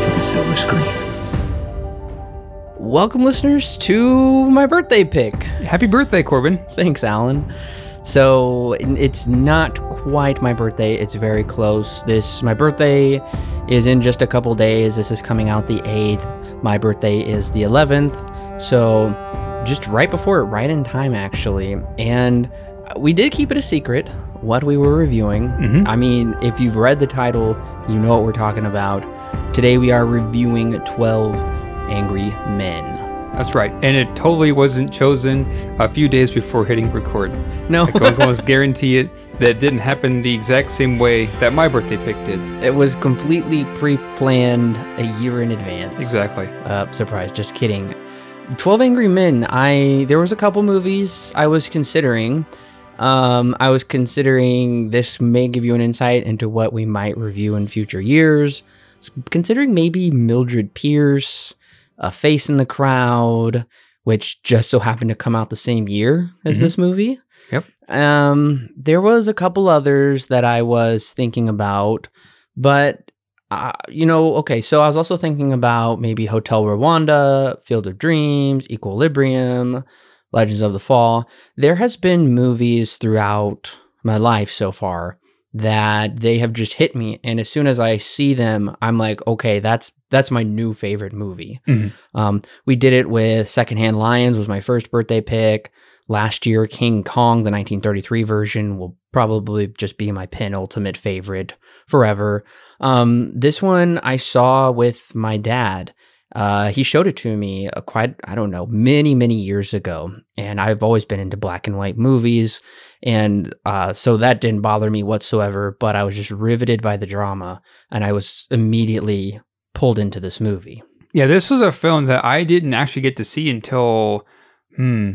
to the silver screen. Welcome, listeners, to my birthday pick. Happy birthday, Corbin. Thanks, Alan. So it's not quite my birthday. It's very close. This my birthday is in just a couple days. This is coming out the 8th. My birthday is the 11th. So just right before it, right in time actually. And we did keep it a secret what we were reviewing. Mhm. I mean, if you've read the title, you know what we're talking about. Today we are reviewing 12 Angry Men. That's right. And it totally wasn't chosen a few days before hitting record. No, I can almost guarantee it that it didn't happen the exact same way that my birthday pick did. it was completely pre-planned a year in advance. Exactly. Uh, surprise, just kidding. 12 Angry Men. I there was a couple movies I was considering. Um, I was considering this may give you an insight into what we might review in future years. Considering maybe Mildred Pierce, A Face in the Crowd, which just so happened to come out the same year as Mhm. this movie. Yep. Um, there was a couple others that I was thinking about, but uh, you know, okay, so I was also thinking about maybe Hotel Rwanda, Field of Dreams, Equilibrium, Legends of the Fall. There has been movies throughout my life so far that they have just hit me and as soon as I see them, I'm like, okay, that's that's my new favorite movie. Mhm. Um, we did it with Secondhand Lions was my first birthday pick. Last year, King Kong, the 1933 version, will probably just be my penultimate favorite forever. Um, this one I saw with my dad. Uh, he showed it to me uh, quite, I don't know, many, many years ago. And I've always been into black and white movies. And uh, so that didn't bother me whatsoever, but I was just riveted by the drama. And I was immediately pulled into this movie. Yeah, this was a film that I didn't actually get to see until, hmm,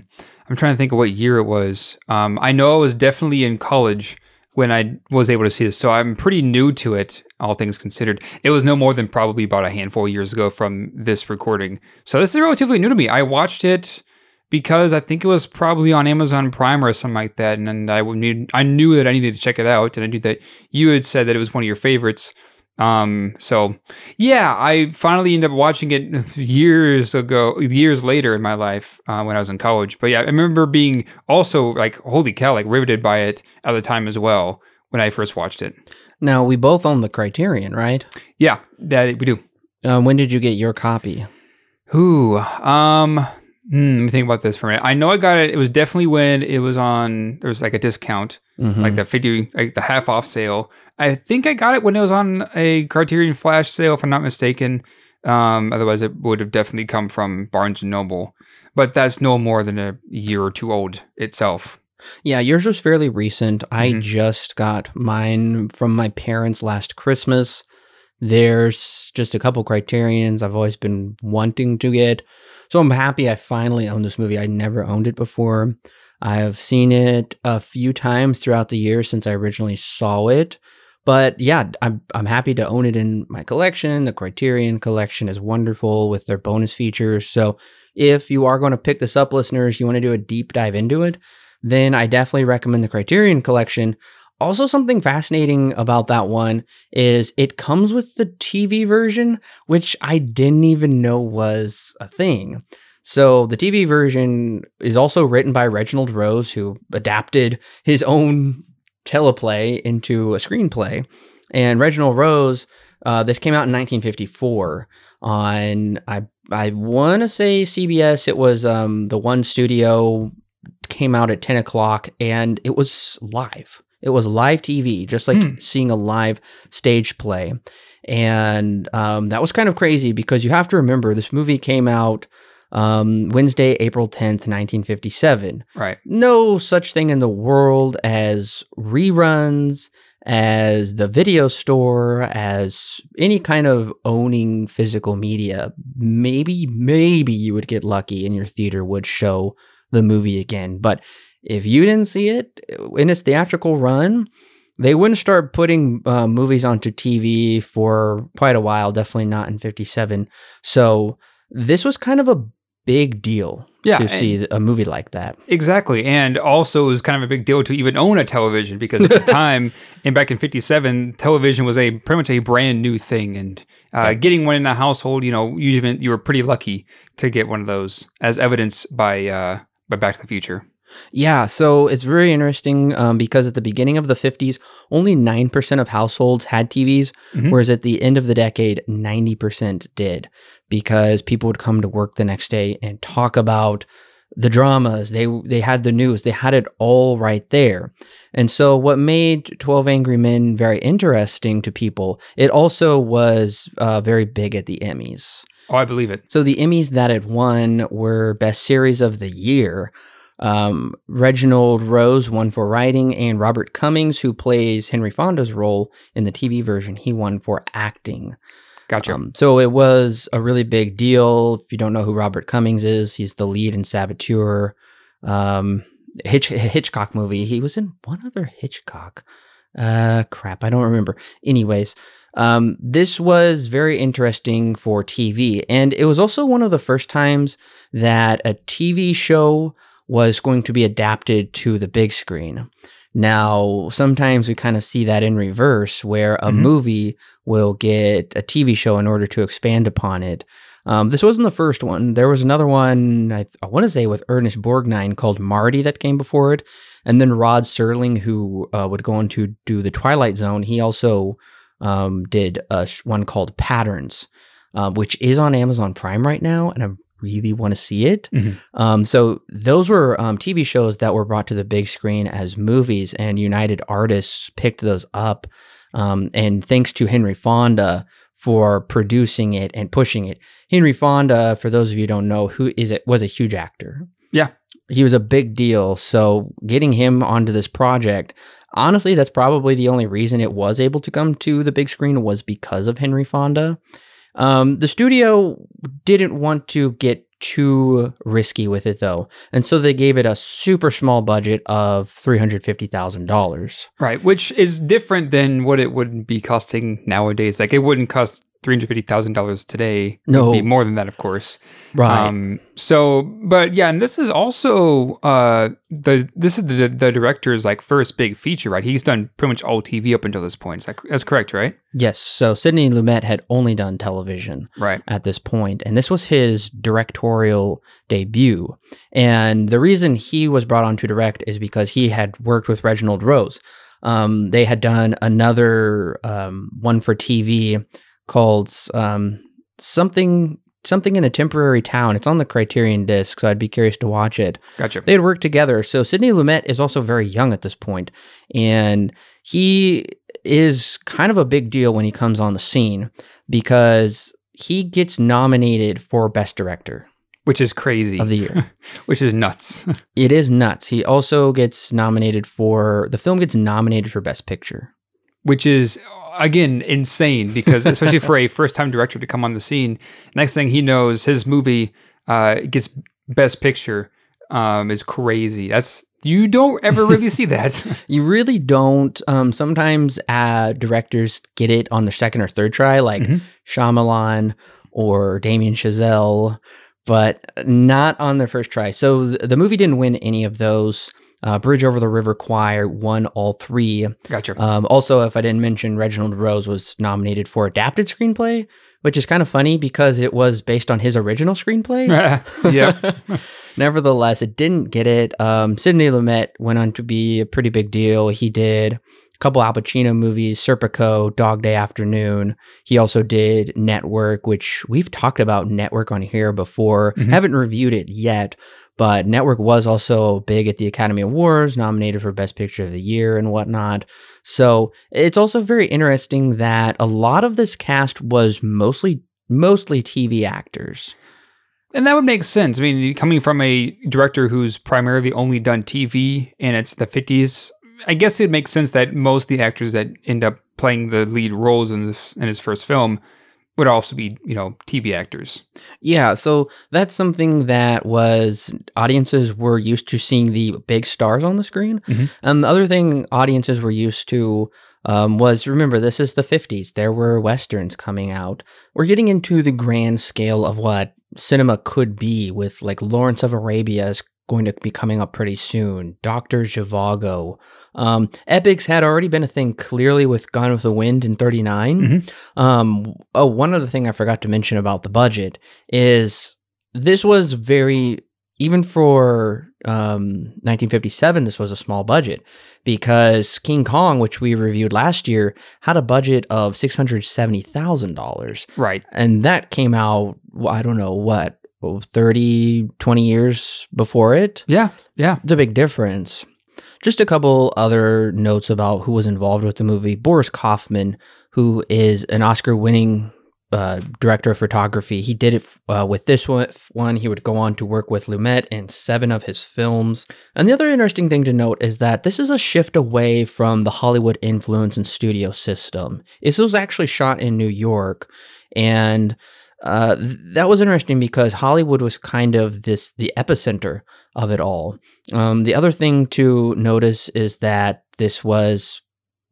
I'm trying to think of what year it was. Um, I know I was definitely in college when I was able to see this, so I'm pretty new to it, all things considered. It was no more than probably about a handful of years ago from this recording. So this is relatively new to me. I watched it because I think it was probably on Amazon Prime or something like that, and, and I would need, I knew that I needed to check it out, and I knew that you had said that it was one of your favorites. Um, so yeah, I finally ended up watching it years ago, years later in my life uh, when I was in college. But yeah, I remember being also like, holy cow, like riveted by it at the time as well when I first watched it. Now, we both own the Criterion, right? Yeah, that we do. Uh, when did you get your copy? Who? um, hmm, let me think about this for a minute. I know I got it. It was definitely when it was on. There was like a discount, Mhm. like the fifty, like the half off sale. I think I got it when it was on a Criterion Flash sale, if I'm not mistaken. Um, otherwise, it would have definitely come from Barnes and Noble. But that's no more than a year or two old itself. Yeah, yours was fairly recent. I Mhm. just got mine from my parents last Christmas. There's just a couple criterions I've always been wanting to get. So I'm happy I finally own this movie. I never owned it before. I've seen it a few times throughout the year since I originally saw it. But yeah, I'm I'm happy to own it in my collection. The Criterion collection is wonderful with their bonus features. So if you are going to pick this up, listeners, you want to do a deep dive into it, then I definitely recommend the Criterion collection. Also, something fascinating about that one is it comes with the TV version, which I didn't even know was a thing. So, the TV version is also written by Reginald Rose, who adapted his own teleplay into a screenplay. And Reginald Rose, uh, this came out in 1954 on, I, I want to say CBS. It was um, the one studio came out at 10 o'clock and it was live. It was live TV, just like Hmm. seeing a live stage play. And um, that was kind of crazy because you have to remember this movie came out um, Wednesday, April 10th, 1957. Right. No such thing in the world as reruns, as the video store, as any kind of owning physical media, maybe, maybe you would get lucky and your theater would show the movie again. But if you didn't see it in its theatrical run, they wouldn't start putting uh, movies onto TV for quite a while, definitely not in 57. So this was kind of a big deal Yeah, to see a movie like that. Exactly. And also it was kind of a big deal to even own a television because at the time, and back in 57, television was a pretty much a brand new thing. And uh, getting one in the household, you know, usually you were pretty lucky to get one of those as evidenced by, uh, by Back to the Future. Yeah, so it's very interesting um, because at the beginning of the 50s, only 9% of households had TVs, Mhm. whereas at the end of the decade, 90% did because people would come to work the next day and talk about the dramas. They they had the news. They had it all right there. And so what made 12 Angry Men very interesting to people, it also was uh, very big at the Emmys. Oh, I believe it. So the Emmys that it won were Best Series of the Year. Um, Reginald Rose won for writing, and Robert Cummings, who plays Henry Fonda's role in the TV version, he won for acting. Gotcha. Um, so it was a really big deal. If you don't know who Robert Cummings is, he's the lead in Saboteur, um, Hitch- Hitchcock movie. He was in one other Hitchcock. Uh, crap, I don't remember. Anyways, um, this was very interesting for TV, and it was also one of the first times that a TV show was going to be adapted to the big screen. Now, sometimes we kind of see that in reverse, where a Mhm. movie will get a TV show in order to expand upon it. Um, this wasn't the first one. There was another one, I, I want to say, with Ernest Borgnine called Marty that came before it. And then Rod Serling, who uh, would go on to do The Twilight Zone, he also um, did a one called Patterns, uh, which is on Amazon Prime right now. And I really want to see it. Mhm. Um, so those were um, TV shows that were brought to the big screen as movies, and United Artists picked those up. Um, and thanks to Henry Fonda for producing it and pushing it. Henry Fonda, for those of you who don't know, who is it, was a huge actor. Yeah. He was a big deal. So getting him onto this project, honestly, that's probably the only reason it was able to come to the big screen was because of Henry Fonda. Um, the studio didn't want to get too risky with it though, and so they gave it a super small budget of three hundred fifty thousand dollars. Right, which is different than what it would be costing nowadays. Like it wouldn't cost three hundred fifty thousand dollars today. No. It'd be more than that, of course. Right. Um, so, but yeah, and this is also uh the this is the the director's like first big feature, right? He's done pretty much all TV up until this point. That, that's correct, right? yes. So Sidney Lumet had only done television. Right. at this point, and this was his directorial debut. And the reason he was brought on to direct is because he had worked with Reginald Rose. Um, they had done another um, one for TV called um, something something in a temporary town. It's on the Criterion disc, so I'd be curious to watch it Gotcha. they had worked together. So Sidney Lumet is also very young at this point, and he is kind of a big deal when he comes on the scene because he gets nominated for Best Director Which is crazy. of the year. which is nuts. it is nuts. He also gets nominated for the film gets nominated for Best Picture. Which is again insane because especially for a first time director to come on the scene next thing he knows his movie uh, gets best picture um, is crazy that's you don't ever really see that You really don't. Um, sometimes uh, directors get it on their second or third try, like Mhm. Shyamalan or Damien Chazelle, but not on their first try. So th- the movie didn't win any of those. Uh, Bridge over the River Kwai won all three. gotcha Um, also, if I didn't mention, Reginald Rose was nominated for adapted screenplay, which is kind of funny because it was based on his original screenplay. yeah Nevertheless, it didn't get it. Um, Sidney Lumet went on to be a pretty big deal. He did a couple Al Pacino movies, Serpico, Dog Day Afternoon. He also did Network, which we've talked about Network on here before. Mhm. Haven't reviewed it yet, but Network was also big at the Academy Awards, nominated for Best Picture of the Year and whatnot. So it's also very interesting that a lot of this cast was mostly mostly TV actors. and that would make sense i mean coming from a director who's primarily only done tv and it's the 50s I guess it makes sense that most of the actors that end up playing the lead roles in this in his first film would also be, you know, TV actors. Yeah, so that's something that was audiences were used to seeing the big stars on the screen. Mhm. Um, the other thing audiences were used to um, was remember this is the 50s. There were westerns coming out. We're getting into the grand scale of what cinema could be with like Lawrence of Arabia is going to be coming up pretty soon. Doctor Zhivago. Um, epics had already been a thing clearly with Gone with the Wind in 39. Mhm. Um, oh, one other thing I forgot to mention about the budget is this was very even for um, 1957 this was a small budget because king kong which we reviewed last year had a budget of $670000 Right. and that came out, I don't know what 30 20 years before it Yeah. Yeah. it's a big difference. Just a couple other notes about who was involved with the movie. Boris Kaufman, who is an Oscar winning uh, director of photography, he did it uh, with this one, one. He would go on to work with Lumet in seven of his films. And the other interesting thing to note is that this is a shift away from the Hollywood influence and studio system. This was actually shot in New York, and uh, th- that was interesting because Hollywood was kind of this the epicenter of it all. Um, the other thing to notice is that this was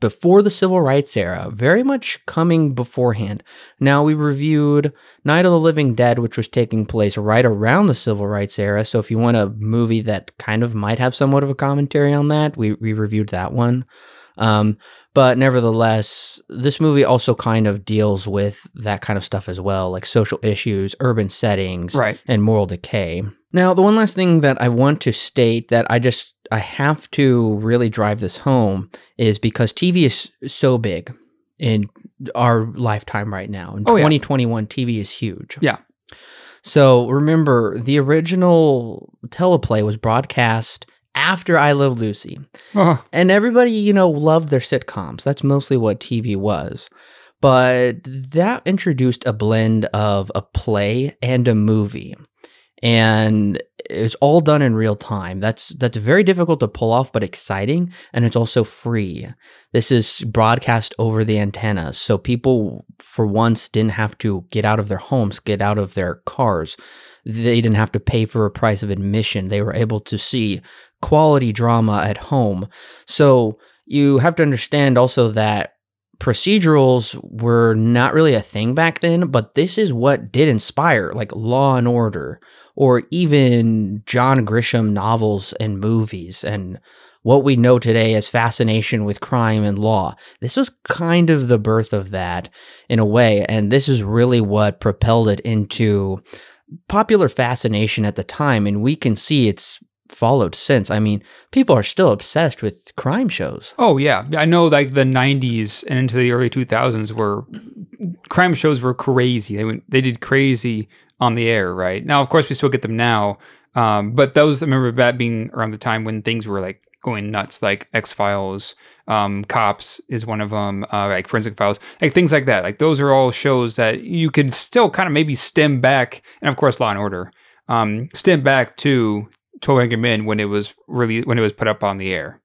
before the civil rights era, very much coming beforehand. Now we reviewed Night of the Living Dead, which was taking place right around the civil rights era. So if you want a movie that kind of might have somewhat of a commentary on that, we we reviewed that one. Um, but nevertheless, this movie also kind of deals with that kind of stuff as well, like social issues, urban settings, Right. and moral decay. Now, the one last thing that I want to state that I just I have to really drive this home is because TV is so big in our lifetime right now. In Oh, yeah. 2021, TV is huge. Yeah. So remember, the original teleplay was broadcast after I Love Lucy. Oh, And everybody, you know, loved their sitcoms. That's mostly what TV was. But that introduced a blend of a play and a movie. And it's all done in real time. That's that's very difficult to pull off, but exciting, and it's also free. This is broadcast over the antennas, so people for once didn't have to get out of their homes, get out of their cars. They didn't have to pay for a price of admission. They were able to see quality drama at home. So you have to understand also that procedurals were not really a thing back then, but this is what did inspire like Law and Order or even John Grisham novels and movies and what we know today as fascination with crime and law. This was kind of the birth of that in a way, and this is really what propelled it into popular fascination at the time, and we can see it's followed since. I mean, people are still obsessed with crime shows. oh yeah. I know like the 90s and into the early 2000s were crime shows were crazy. They went they did crazy on the air, right? Now of course we still get them now. Um, but those I remember that being around the time when things were like going nuts like X-Files, um, Cops is one of them, uh, like Forensic Files, like things like that. Like those are all shows that you could still kind of maybe stem back and of course Law and Order. Um, stem back to 12 Angry Men when it was really when it was put up on the air.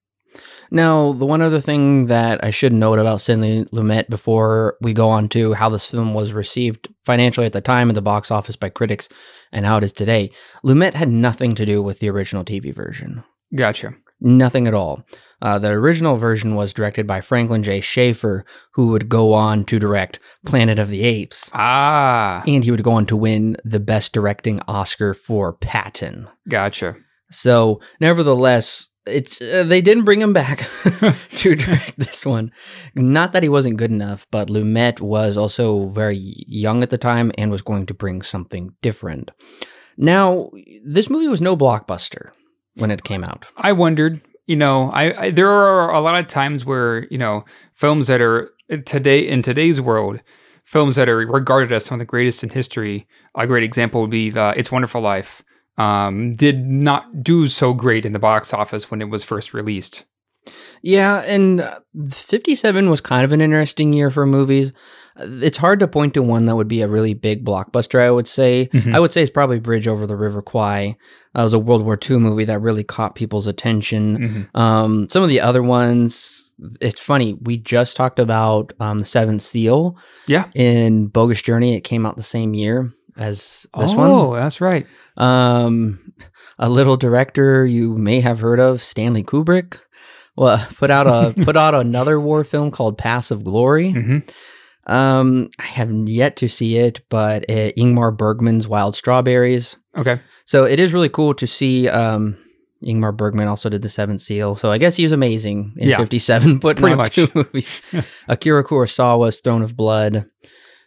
Now, the one other thing that I should note about Sidney Lumet before we go on to how this film was received financially at the time at the box office by critics and how it is today, Lumet had nothing to do with the original TV version. Gotcha. Nothing at all. Uh, the original version was directed by Franklin J. Schaffner, who would go on to direct Planet of the Apes. Ah, And he would go on to win the Best Directing Oscar for Patton. gotcha. So, nevertheless, it's uh, they didn't bring him back to direct this one. Not that he wasn't good enough, but Lumet was also very young at the time and was going to bring something different. Now, this movie was no blockbuster when it came out. I wondered, you know, I, I there are a lot of times where you know films that are today in today's world, films that are regarded as some of the greatest in history. A great example would be the It's Wonderful Life. Um, did not do so great in the box office when it was first released. Yeah, and uh, 57 was kind of an interesting year for movies. It's hard to point to one that would be a really big blockbuster. I would say. Mhm. I would say it's probably Bridge over the River Kwai. That was a World War II movie that really caught people's attention. Mhm. Um, some of the other ones, it's funny. We just talked about um, the Seventh Seal. Yeah. In Bogus Journey, it came out the same year as this one. oh, that's right. Um, a little director you may have heard of, Stanley Kubrick. Well, put out a put out another war film called Paths of Glory. hmm Um, I have yet to see it, but uh, Ingmar Bergman's Wild Strawberries. Okay. So it is really cool to see. Um, Ingmar Bergman also did the Seventh Seal, so I guess he was amazing in Yeah. '57, putting Pretty out much. two movies. Akira Kurosawa's Throne of Blood.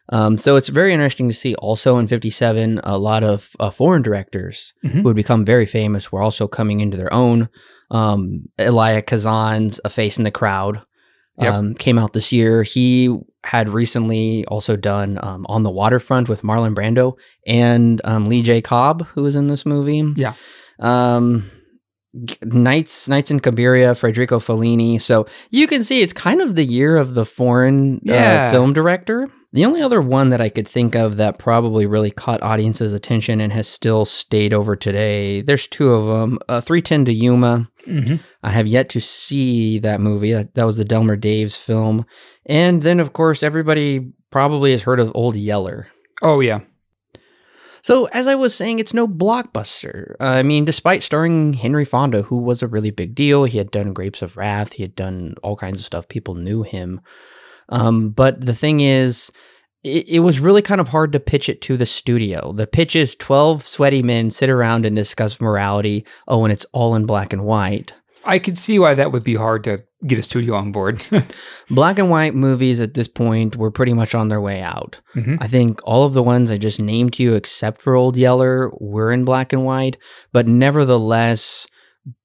Um, so it's very interesting to see. Also in '57, a lot of uh, foreign directors Mhm. who had become very famous were also coming into their own. Um, Elia Kazan's A Face in the Crowd Yep. um, came out this year. He had recently also done um, On the Waterfront with Marlon Brando and um, Lee J. Cobb, who was in this movie. Yeah. Um, G- Nights, Nights in Cabiria, Federico Fellini. So you can see it's kind of the year of the foreign Yeah. uh, film director. The only other one that I could think of that probably really caught audiences' attention and has still stayed over today, there's two of them. Uh, 310 to Yuma. hmm I have yet to see that movie. That, that was the Delmer Daves film. And then, of course, everybody probably has heard of Old Yeller. Oh yeah. So, as I was saying, it's no blockbuster. Uh, I mean, despite starring Henry Fonda, who was a really big deal, he had done Grapes of Wrath, he had done all kinds of stuff. People knew him. Um, but the thing is, it, it was really kind of hard to pitch it to the studio. The pitch is 12 sweaty men sit around and discuss morality. Oh, and it's all in black and white. I could see why that would be hard to get a studio on board. Black and white movies at this point were pretty much on their way out. Mhm. I think all of the ones I just named to you, except for Old Yeller, were in black and white. But nevertheless,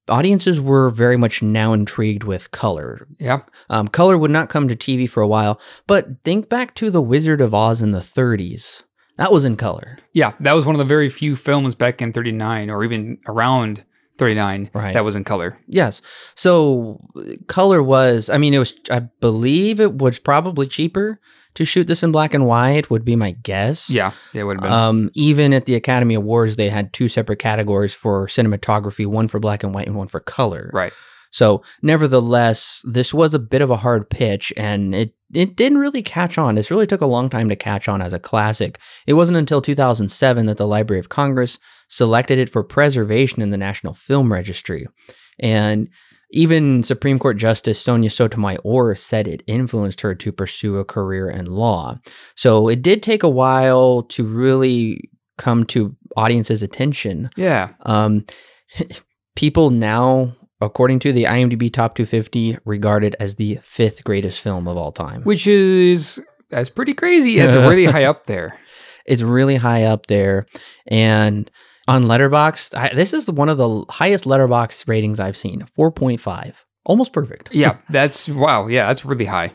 audiences were very much now intrigued with color. yeah. Um, color would not come to TV for a while, but think back to The Wizard of Oz in the 30s. That was in color. Yeah. That was one of the very few films back in 39 or even around 39 Right. that was in color. Yes. So color was, I mean, it was, I believe it was probably cheaper to shoot this in black and white, would be my guess. Yeah. It would have been. Um, even at the Academy Awards, they had two separate categories for cinematography, one for black and white and one for color. right. So, nevertheless, this was a bit of a hard pitch, and it it didn't really catch on. This really took a long time to catch on as a classic. It wasn't until 2007 that the Library of Congress selected it for preservation in the National Film Registry, and even Supreme Court Justice Sonia Sotomayor said it influenced her to pursue a career in law. So it did take a while to really come to audiences' attention. Yeah. Um, people now, according to the IMDb Top 250, regard it as the fifth greatest film of all time. Which is that's pretty crazy. It's really high up there. It's really high up there, and on Letterboxd, I, this is one of the highest Letterboxd ratings I've seen. Four point five, almost perfect. Yeah. That's wow. Yeah. That's really high.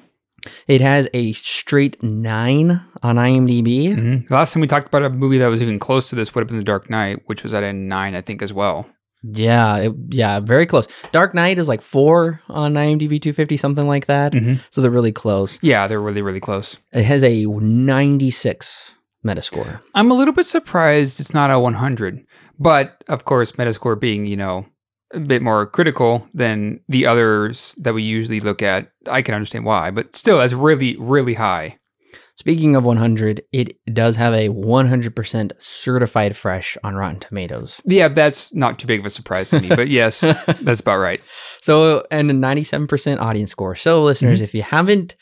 It has a straight nine on IMDb. Mhm. The last time we talked about a movie that was even close to this would have been The Dark Knight, which was at a nine, I think, as well. Yeah, it- yeah, very close. Dark Knight is like four on IMDb 250, something like that. Mhm. So they're really close. Yeah, they're really, really close. It has a 96 Metascore. I'm a little bit surprised it's not a 100, but of course, Metascore being, you know, a bit more critical than the others that we usually look at, I can understand why, but still, that's really, really high. Speaking of 100, it does have a 100% certified fresh on Rotten Tomatoes. Yeah, that's not too big of a surprise to me, but yes, that's about right. So, and a 97% audience score. So, listeners, Mm-hmm. if you haven't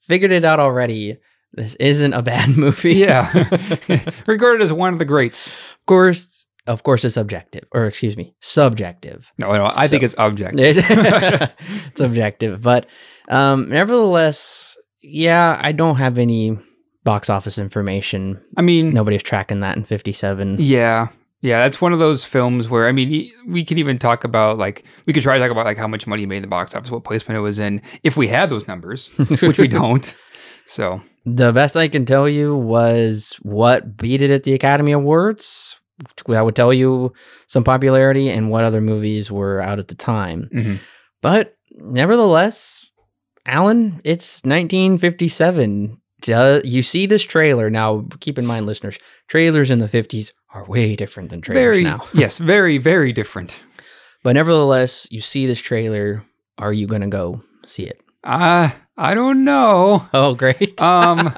figured it out already, this isn't a bad movie. Yeah. Regarded as one of the greats. of course, of course, it's objective, or excuse me, subjective. No, no, I think it's objective. it's objective, but um, nevertheless, yeah, I don't have any box office information. I mean, Nobody's tracking that in 57. Yeah. Yeah, that's one of those films where I mean, we could even talk about like we could try to talk about like how much money made in the box office, what placement it was in, if we had those numbers, which we don't. So The best I can tell you was what beat it at the Academy Awards. I would tell you some popularity and what other movies were out at the time. mhm. But nevertheless, Alan, it's 1957. do, you see this trailer now. Keep in mind, listeners, trailers in the fifties are way different than trailers Very now. yes, very very different. But nevertheless, you see this trailer. Are you gonna go see it? Uh I don't know. Oh, great! Um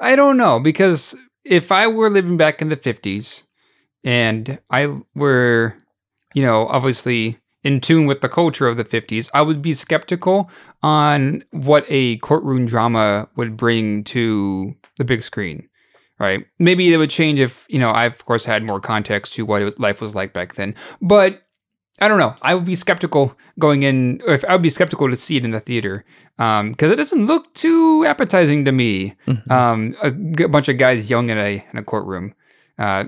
I don't know because if I were living back in the 50s and I were you know, obviously in tune with the culture of the 50s, I would be skeptical on what a courtroom drama would bring to the big screen. Right? Maybe it would change if, you know, I of course had more context to what life was like back then. But I don't know. I would be skeptical going in, or if I would be skeptical to see it in the theater because it doesn't look too appetizing to me. Mhm. Um, a g- bunch of guys yelling in a in a courtroom. Uh,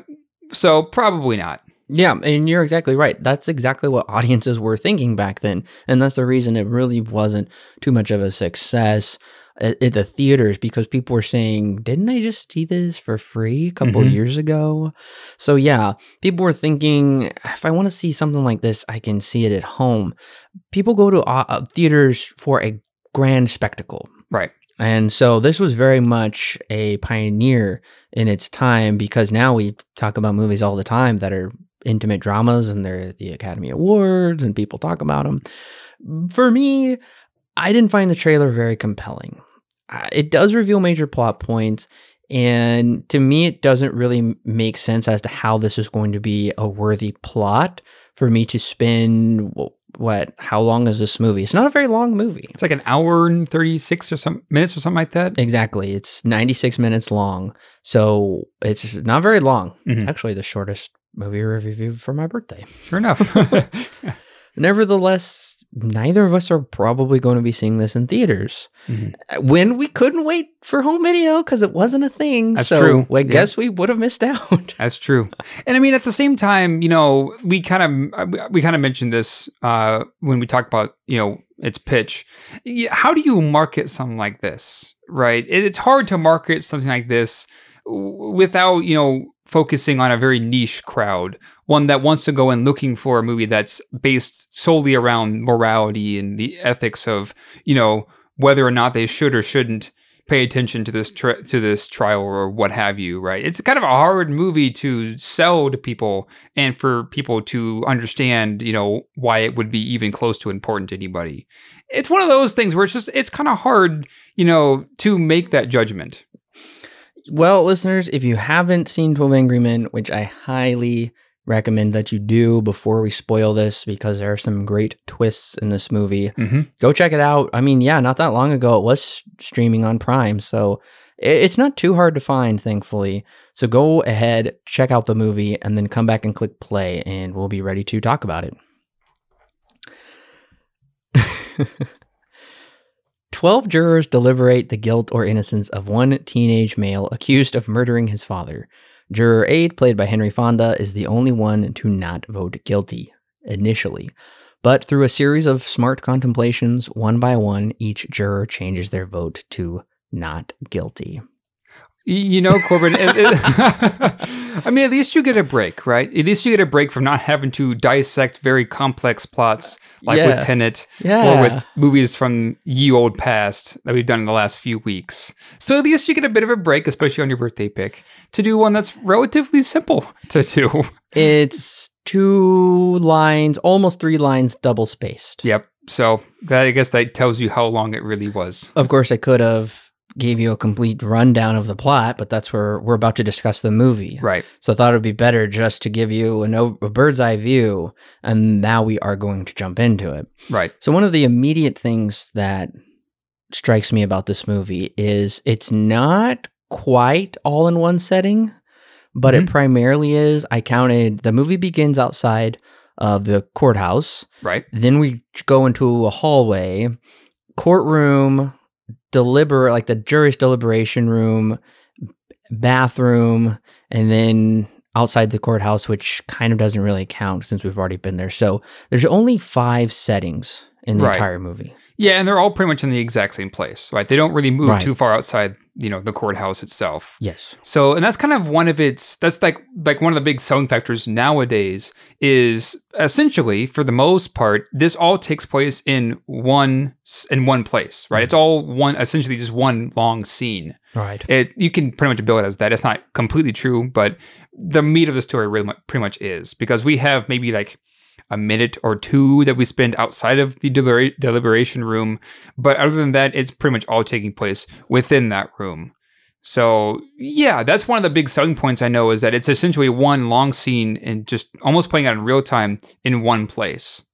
so probably not. Yeah, and you're exactly right. That's exactly what audiences were thinking back then. And that's the reason it really wasn't too much of a success at, the theaters because people were saying, didn't I just see this for free a couple Mhm. years ago? So, yeah, people were thinking, if I want to see something like this, I can see it at home. People go to uh, uh, theaters for a grand spectacle. Right. And so this was very much a pioneer in its time because now we talk about movies all the time that are intimate dramas and they're the Academy Awards and people talk about them. For me, I didn't find the trailer very compelling. It does reveal major plot points. And to me, it doesn't really make sense as to how this is going to be a worthy plot for me to spend what? How long is this movie? It's not a very long movie. It's like an hour and thirty six or some minutes or something like that. Exactly. It's 96 minutes long. So it's not very long. It's Mhm. actually the shortest movie review for my birthday. Sure enough. Nevertheless, neither of us are probably going to be seeing this in theaters. Mhm. When we couldn't wait for home video because it wasn't a thing. That's so true. I Yeah. guess we would have missed out. That's true. And I mean, at the same time, you know, we kind of we kind of mentioned this uh, when we talked about you know its pitch. How do you market something like this, right? It's hard to market something like this without you know focusing on a very niche crowd, one that wants to go in looking for a movie that's based solely around morality and the ethics of you know whether or not they should or shouldn't pay attention to this tri- to this trial or what have you right? It's kind of a hard movie to sell to people and for people to understand you know why it would be even close to important to anybody. It's one of those things where it's just it's kind of hard you know to make that judgment Well, listeners, if you haven't seen 12 Angry Men, which I highly recommend that you do before we spoil this because there are some great twists in this movie, mm-hmm. go check it out. I mean, yeah, not that long ago it was streaming on Prime, so it's not too hard to find, thankfully. So go ahead, check out the movie, and then come back and click play, and we'll be ready to talk about it. 12 jurors deliberate the guilt or innocence of one teenage male accused of murdering his father. Juror 8, played by Henry Fonda, is the only one to not vote guilty initially. But through a series of smart contemplations, one by one, each juror changes their vote to not guilty. You know, Corbin. it- it- I mean, at least you get a break, right? At least you get a break from not having to dissect very complex plots like Yeah. with Tenet Yeah. or with movies from ye old past that we've done in the last few weeks. So at least you get a bit of a break, especially on your birthday pick, to do one that's relatively simple to do. It's two lines, almost three lines, double spaced. yep. So that I guess that tells you how long it really was. Of course, I could have gave you a complete rundown of the plot, but that's where we're about to discuss the movie. Right. So I thought it would be better just to give you an, a bird's eye view, and now we are going to jump into it. Right. So one of the immediate things that strikes me about this movie is it's not quite all in one setting, but it Mhm. primarily is. I counted the movie begins outside of the courthouse. Right. Then we go into a hallway, courtroom, deliberate like the jury's deliberation room, bathroom, and then outside the courthouse, which kind of doesn't really count since we've already been there. So there's only five settings in the Right. entire movie. Yeah, and they're all pretty much in the exact same place, right? They don't really move Right. too far outside, you know, the courthouse itself. Yes. So, and that's kind of one of its that's like like one of the big selling factors nowadays is essentially for the most part this all takes place in one in one place, right? It's mm-hmm. all one essentially just one long scene. Right. It you can pretty much bill it as that. It's not completely true, but the meat of the story really pretty much is because we have maybe like a minute or two that we spend outside of the delibera- deliberation room, but other than that, it's pretty much all taking place within that room. So yeah, that's one of the big selling points I know is that it's essentially one long scene and just almost playing out in real time in one place.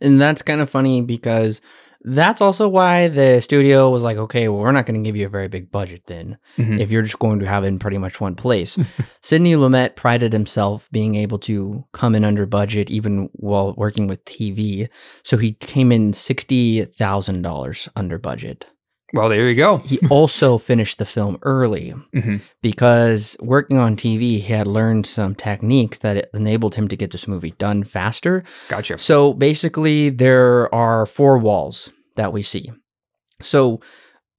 And that's kind of funny because that's also why the studio was like, okay, well, we're not going to give you a very big budget then Mhm. if you're just going to have it in pretty much one place. Sidney Lumet prided himself being able to come in under budget even while working with TV. So he came in $60,000 under budget. Well, there you go. He also finished the film early Mhm. because working on TV, he had learned some techniques that enabled him to get this movie done faster. Gotcha. So basically, there are four walls that we see. So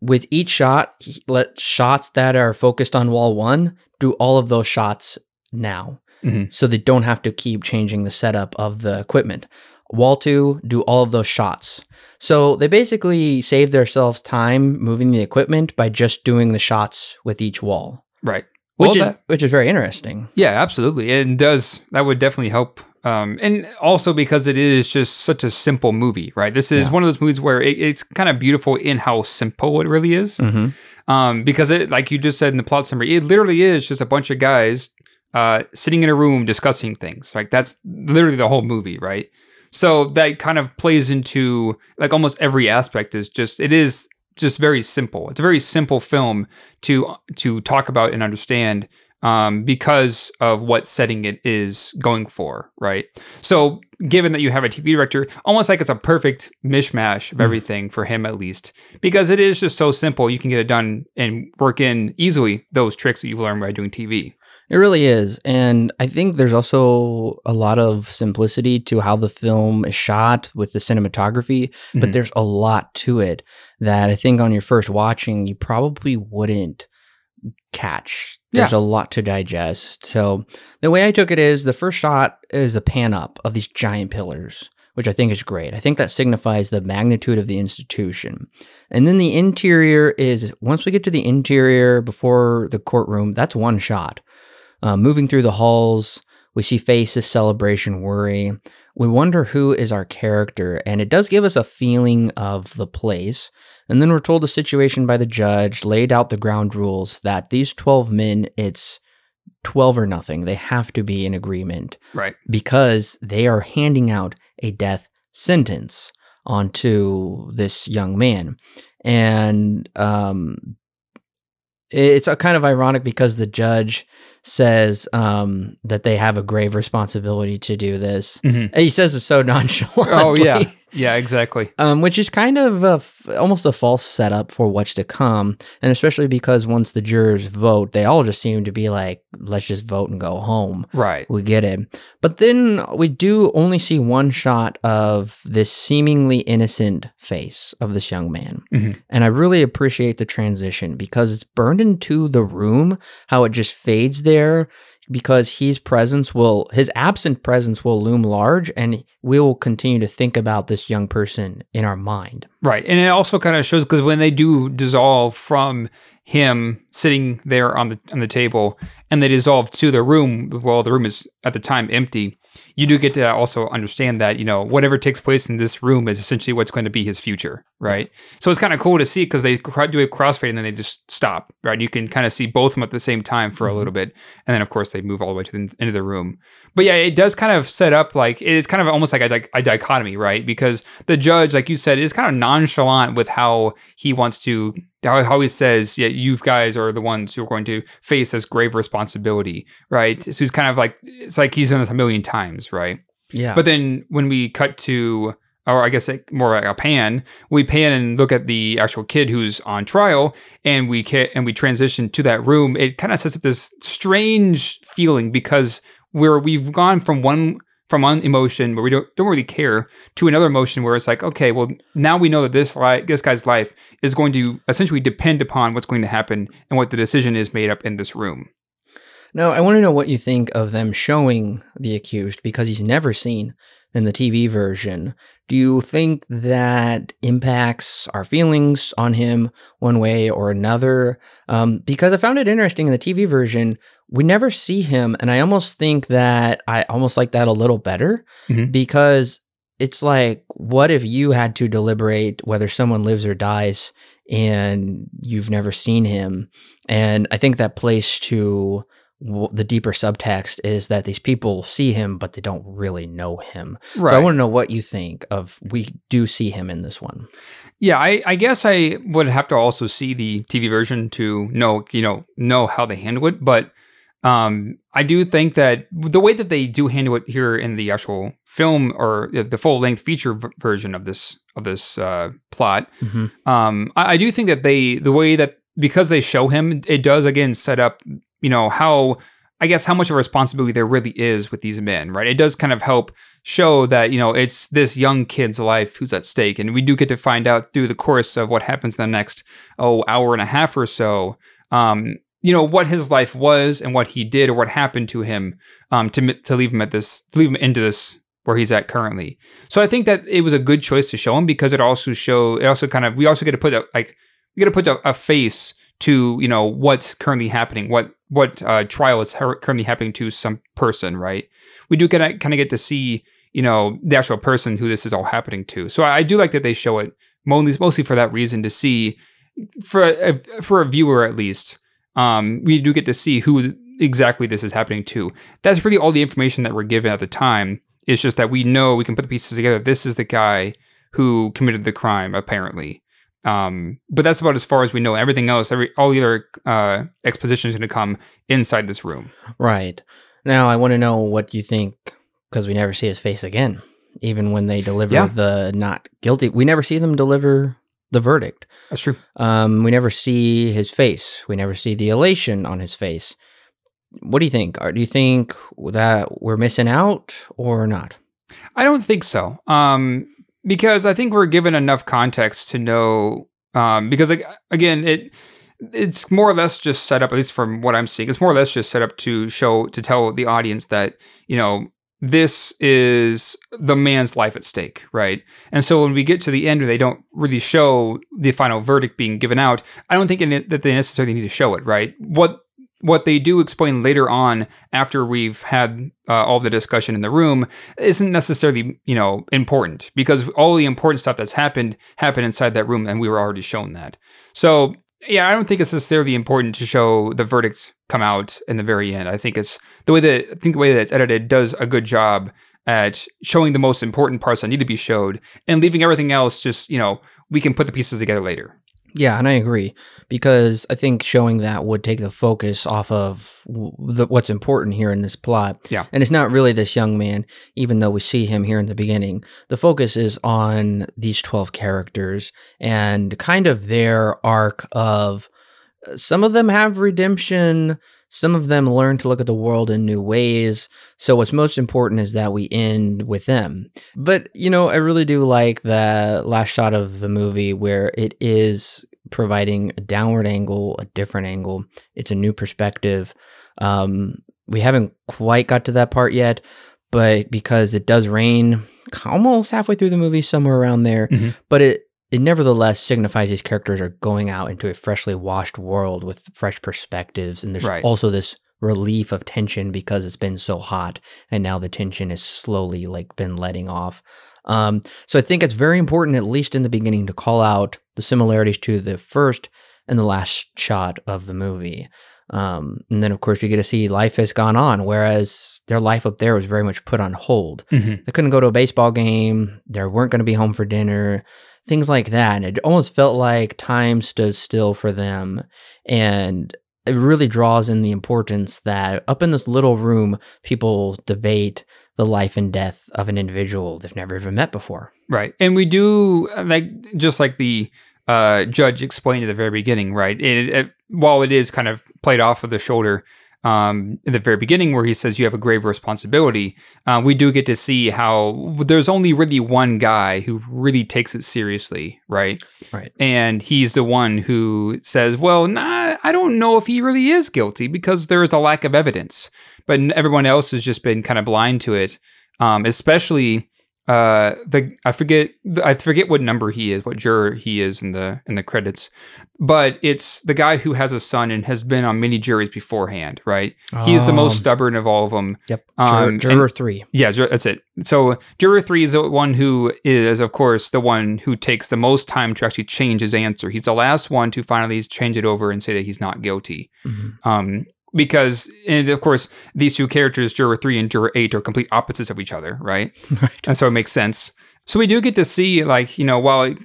with each shot, let shots that are focused on wall one do all of those shots now. Mhm. So they don't have to keep changing the setup of the equipment. Wall two, do all of those shots. So they basically save themselves time moving the equipment by just doing the shots with each wall, Right. which Well, is that- which is very interesting. Yeah, absolutely. And does. That would definitely help. Um, and also because it is just such a simple movie, right? This is Yeah. one of those movies where it, it's kind of beautiful in how simple it really is. hmm Um, because it, like you just said in the plot summary, it literally is just a bunch of guys uh, sitting in a room discussing things. Like that's literally the whole movie, right? So that kind of plays into like almost every aspect. Is just it is just very simple. It's a very simple film to to talk about and understand um, because of what setting it is going for, right? So, given that you have a TV director, almost like it's a perfect mishmash of Mm. everything for him, at least, because it is just so simple. You can get it done and work in easily those tricks that you've learned by doing TV. It really is. And I think there's also a lot of simplicity to how the film is shot with the cinematography, but Mhm. there's a lot to it that I think on your first watching, you probably wouldn't catch. There's a lot to digest. So the way I took it is the first shot is a pan up of these giant pillars. Which I think is great. I think that signifies the magnitude of the institution. And then the interior is once we get to the interior before the courtroom, that's one shot. Uh, moving through the halls, we see faces, celebration, worry. We wonder who is our character, and it does give us a feeling of the place. And then we're told the situation by the judge, laid out the ground rules that these 12 men, it's 12 or nothing. They have to be in agreement Right. because they are handing out a death sentence onto this young man. And um, it's a kind of ironic because the judge says um, that they have a grave responsibility to do this. Mhm. And he says it so nonchalantly. Oh yeah, yeah, exactly. Um, which is kind of a f- almost a false setup for what's to come, and especially because once the jurors vote, they all just seem to be like, "Let's just vote and go home." Right. We get it, but then we do only see one shot of this seemingly innocent face of this young man, Mhm. and I really appreciate the transition because it's burned into the room, how it just fades there. Because his presence will, his absent presence will loom large, and we will continue to think about this young person in our mind. Right. And it also kind of shows because when they do dissolve from him sitting there on the on the table and they dissolve to the room, well, the room is at the time empty. You do get to also understand that you know whatever takes place in this room is essentially what's going to be his future, right? So it's kind of cool to see because they do a crossfade and then they just stop, right? You can kind of see both of them at the same time for a mm-hmm. little bit, and then of course they move all the way to the end of the room. But yeah, it does kind of set up like it's kind of almost like a, a dichotomy, right? Because the judge, like you said, is kind of nonchalant with how he wants to, how, he says, yeah, you guys are the ones who are going to face this grave responsibility, right? So he's kind of like, it's like he's done this a million times, right? Yeah. But then when we cut to, or I guess like more like a pan, we pan and look at the actual kid who's on trial, and we ca- and we transition to that room. It kind of sets up this strange feeling because we're we've gone from one from one emotion where we don't don't really care to another emotion where it's like, okay, well now we know that this li- this guy's life is going to essentially depend upon what's going to happen and what the decision is made up in this room. Now, I want to know what you think of them showing the accused because he's never seen in the TV version. Do you think that impacts our feelings on him one way or another? Um, because I found it interesting in the TV version, we never see him, and I almost think that I almost like that a little better Mhm. because it's like, what if you had to deliberate whether someone lives or dies and you've never seen him? And I think that plays to the deeper subtext is that these people see him, but they don't really know him. Right. So I want to know what you think of we do see him in this one. Yeah, I, I guess I would have to also see the TV version to know, you know, know how they handle it. But um, I do think that the way that they do handle it here in the actual film or the full length feature v- version of this of this uh, plot, Mhm. um, I, I do think that they the way that because they show him, it does again set up, you know, how I guess how much of a responsibility there really is with these men, right? It does kind of help show that you know it's this young kid's life who's at stake, and we do get to find out through the course of what happens in the next oh hour and a half or so. Um, you know what his life was and what he did or what happened to him um, to to leave him at this to leave him into this where he's at currently. So I think that it was a good choice to show him because it also show it also kind of we also get to put a like we get to put a, a face to you know what's currently happening, what what uh, trial is her- currently happening to some person, right? We do get to kind of get to see you know the actual person who this is all happening to. So I, I do like that they show it mostly mostly for that reason to see for a, for a viewer at least. Um, we do get to see who exactly this is happening to. That's really all the information that we're given at the time. It's just that we know we can put the pieces together. This is the guy who committed the crime, apparently. Um, but that's about as far as we know. Everything else, every all the other uh, exposition is going to come inside this room. Right. Now I want to know what you think because we never see his face again, even when they deliver Yeah. the not guilty. We never see them deliver the verdict. That's true. Um, we never see his face. We never see the elation on his face. What do you think? Or do you think that we're missing out or not? I don't think so. Um, because I think we're given enough context to know. Um, because like, again, it it's more or less just set up. At least from what I'm seeing, it's more or less just set up to show to tell the audience that you know this is the man's life at stake, right? And so when we get to the end where they don't really show the final verdict being given out, I don't think in it that they necessarily need to show it, right? What what they do explain later on after we've had uh, all the discussion in the room isn't necessarily you know important because all the important stuff that's happened happened inside that room and we were already shown that. So yeah i don't think it's necessarily important to show the verdict come out in the very end. I think it's the way that i think the way that it's edited does a good job at showing the most important parts that need to be showed and leaving everything else just you know we can put the pieces together later Yeah, and I agree because I think showing that would take the focus off of the, what's important here in this plot. Yeah. and it's not really this young man, even though we see him here in the beginning. The focus is on these twelve characters and kind of their arc of. uh, Some of them have redemption. Some of them learn to look at the world in new ways. So what's most important is that we end with them. But you know, I really do like the last shot of the movie where it is providing a downward angle, a different angle. It's a new perspective. Um, we haven't quite got to that part yet, but because it does rain almost halfway through the movie, somewhere around there, Mhm. but it it nevertheless signifies these characters are going out into a freshly washed world with fresh perspectives, and there's Right. also this relief of tension because it's been so hot and now the tension is slowly like been letting off. Um, so i think it's very important at least in the beginning to call out the similarities to the first and the last shot of the movie. Um, and then of course we get to see life has gone on whereas their life up there was very much put on hold. They couldn't go to a baseball game. They weren't going to be home for dinner things like that and it almost felt like time stood still for them and it really draws in the importance that up in this little room people debate the life and death of an individual they've never even met before Right. And we do like just like the uh, judge explained at the very beginning, right? It, it, while it is kind of played off of the shoulder, um, in the very beginning, where he says you have a grave responsibility, uh, we do get to see how there's only really one guy who really takes it seriously, right? Right. And he's the one who says, "Well, nah, I don't know if he really is guilty because there is a lack of evidence." But everyone else has just been kind of blind to it, um, especially uh the I forget I forget what number he is, what juror he is in the in the credits. But it's the guy who has a son and has been on many juries beforehand, right? He's the most Um, stubborn of all of them. Yep. Um, Juror, and- three. Yeah, jur- that's it. So juror three is the one who is, of course, the one who takes the most time to actually change his answer. He's the last one to finally change it over and say that he's not guilty. Mhm. Um, because, and of course, these two characters, juror three and juror eight, are complete opposites of each other, right? Right. And so it makes sense. So we do get to see, like, you know, while it,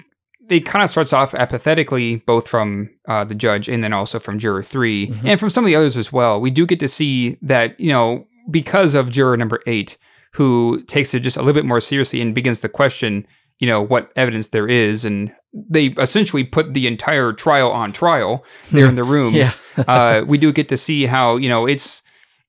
it kind of starts off apathetically, both from uh, the judge and then also from juror 3 Mhm. and from some of the others as well. We do get to see that, you know, because of juror number eight, who takes it just a little bit more seriously and begins to question, you know, what evidence there is. And they essentially put the entire trial on trial there in the room Yeah. uh, we do get to see how you know it's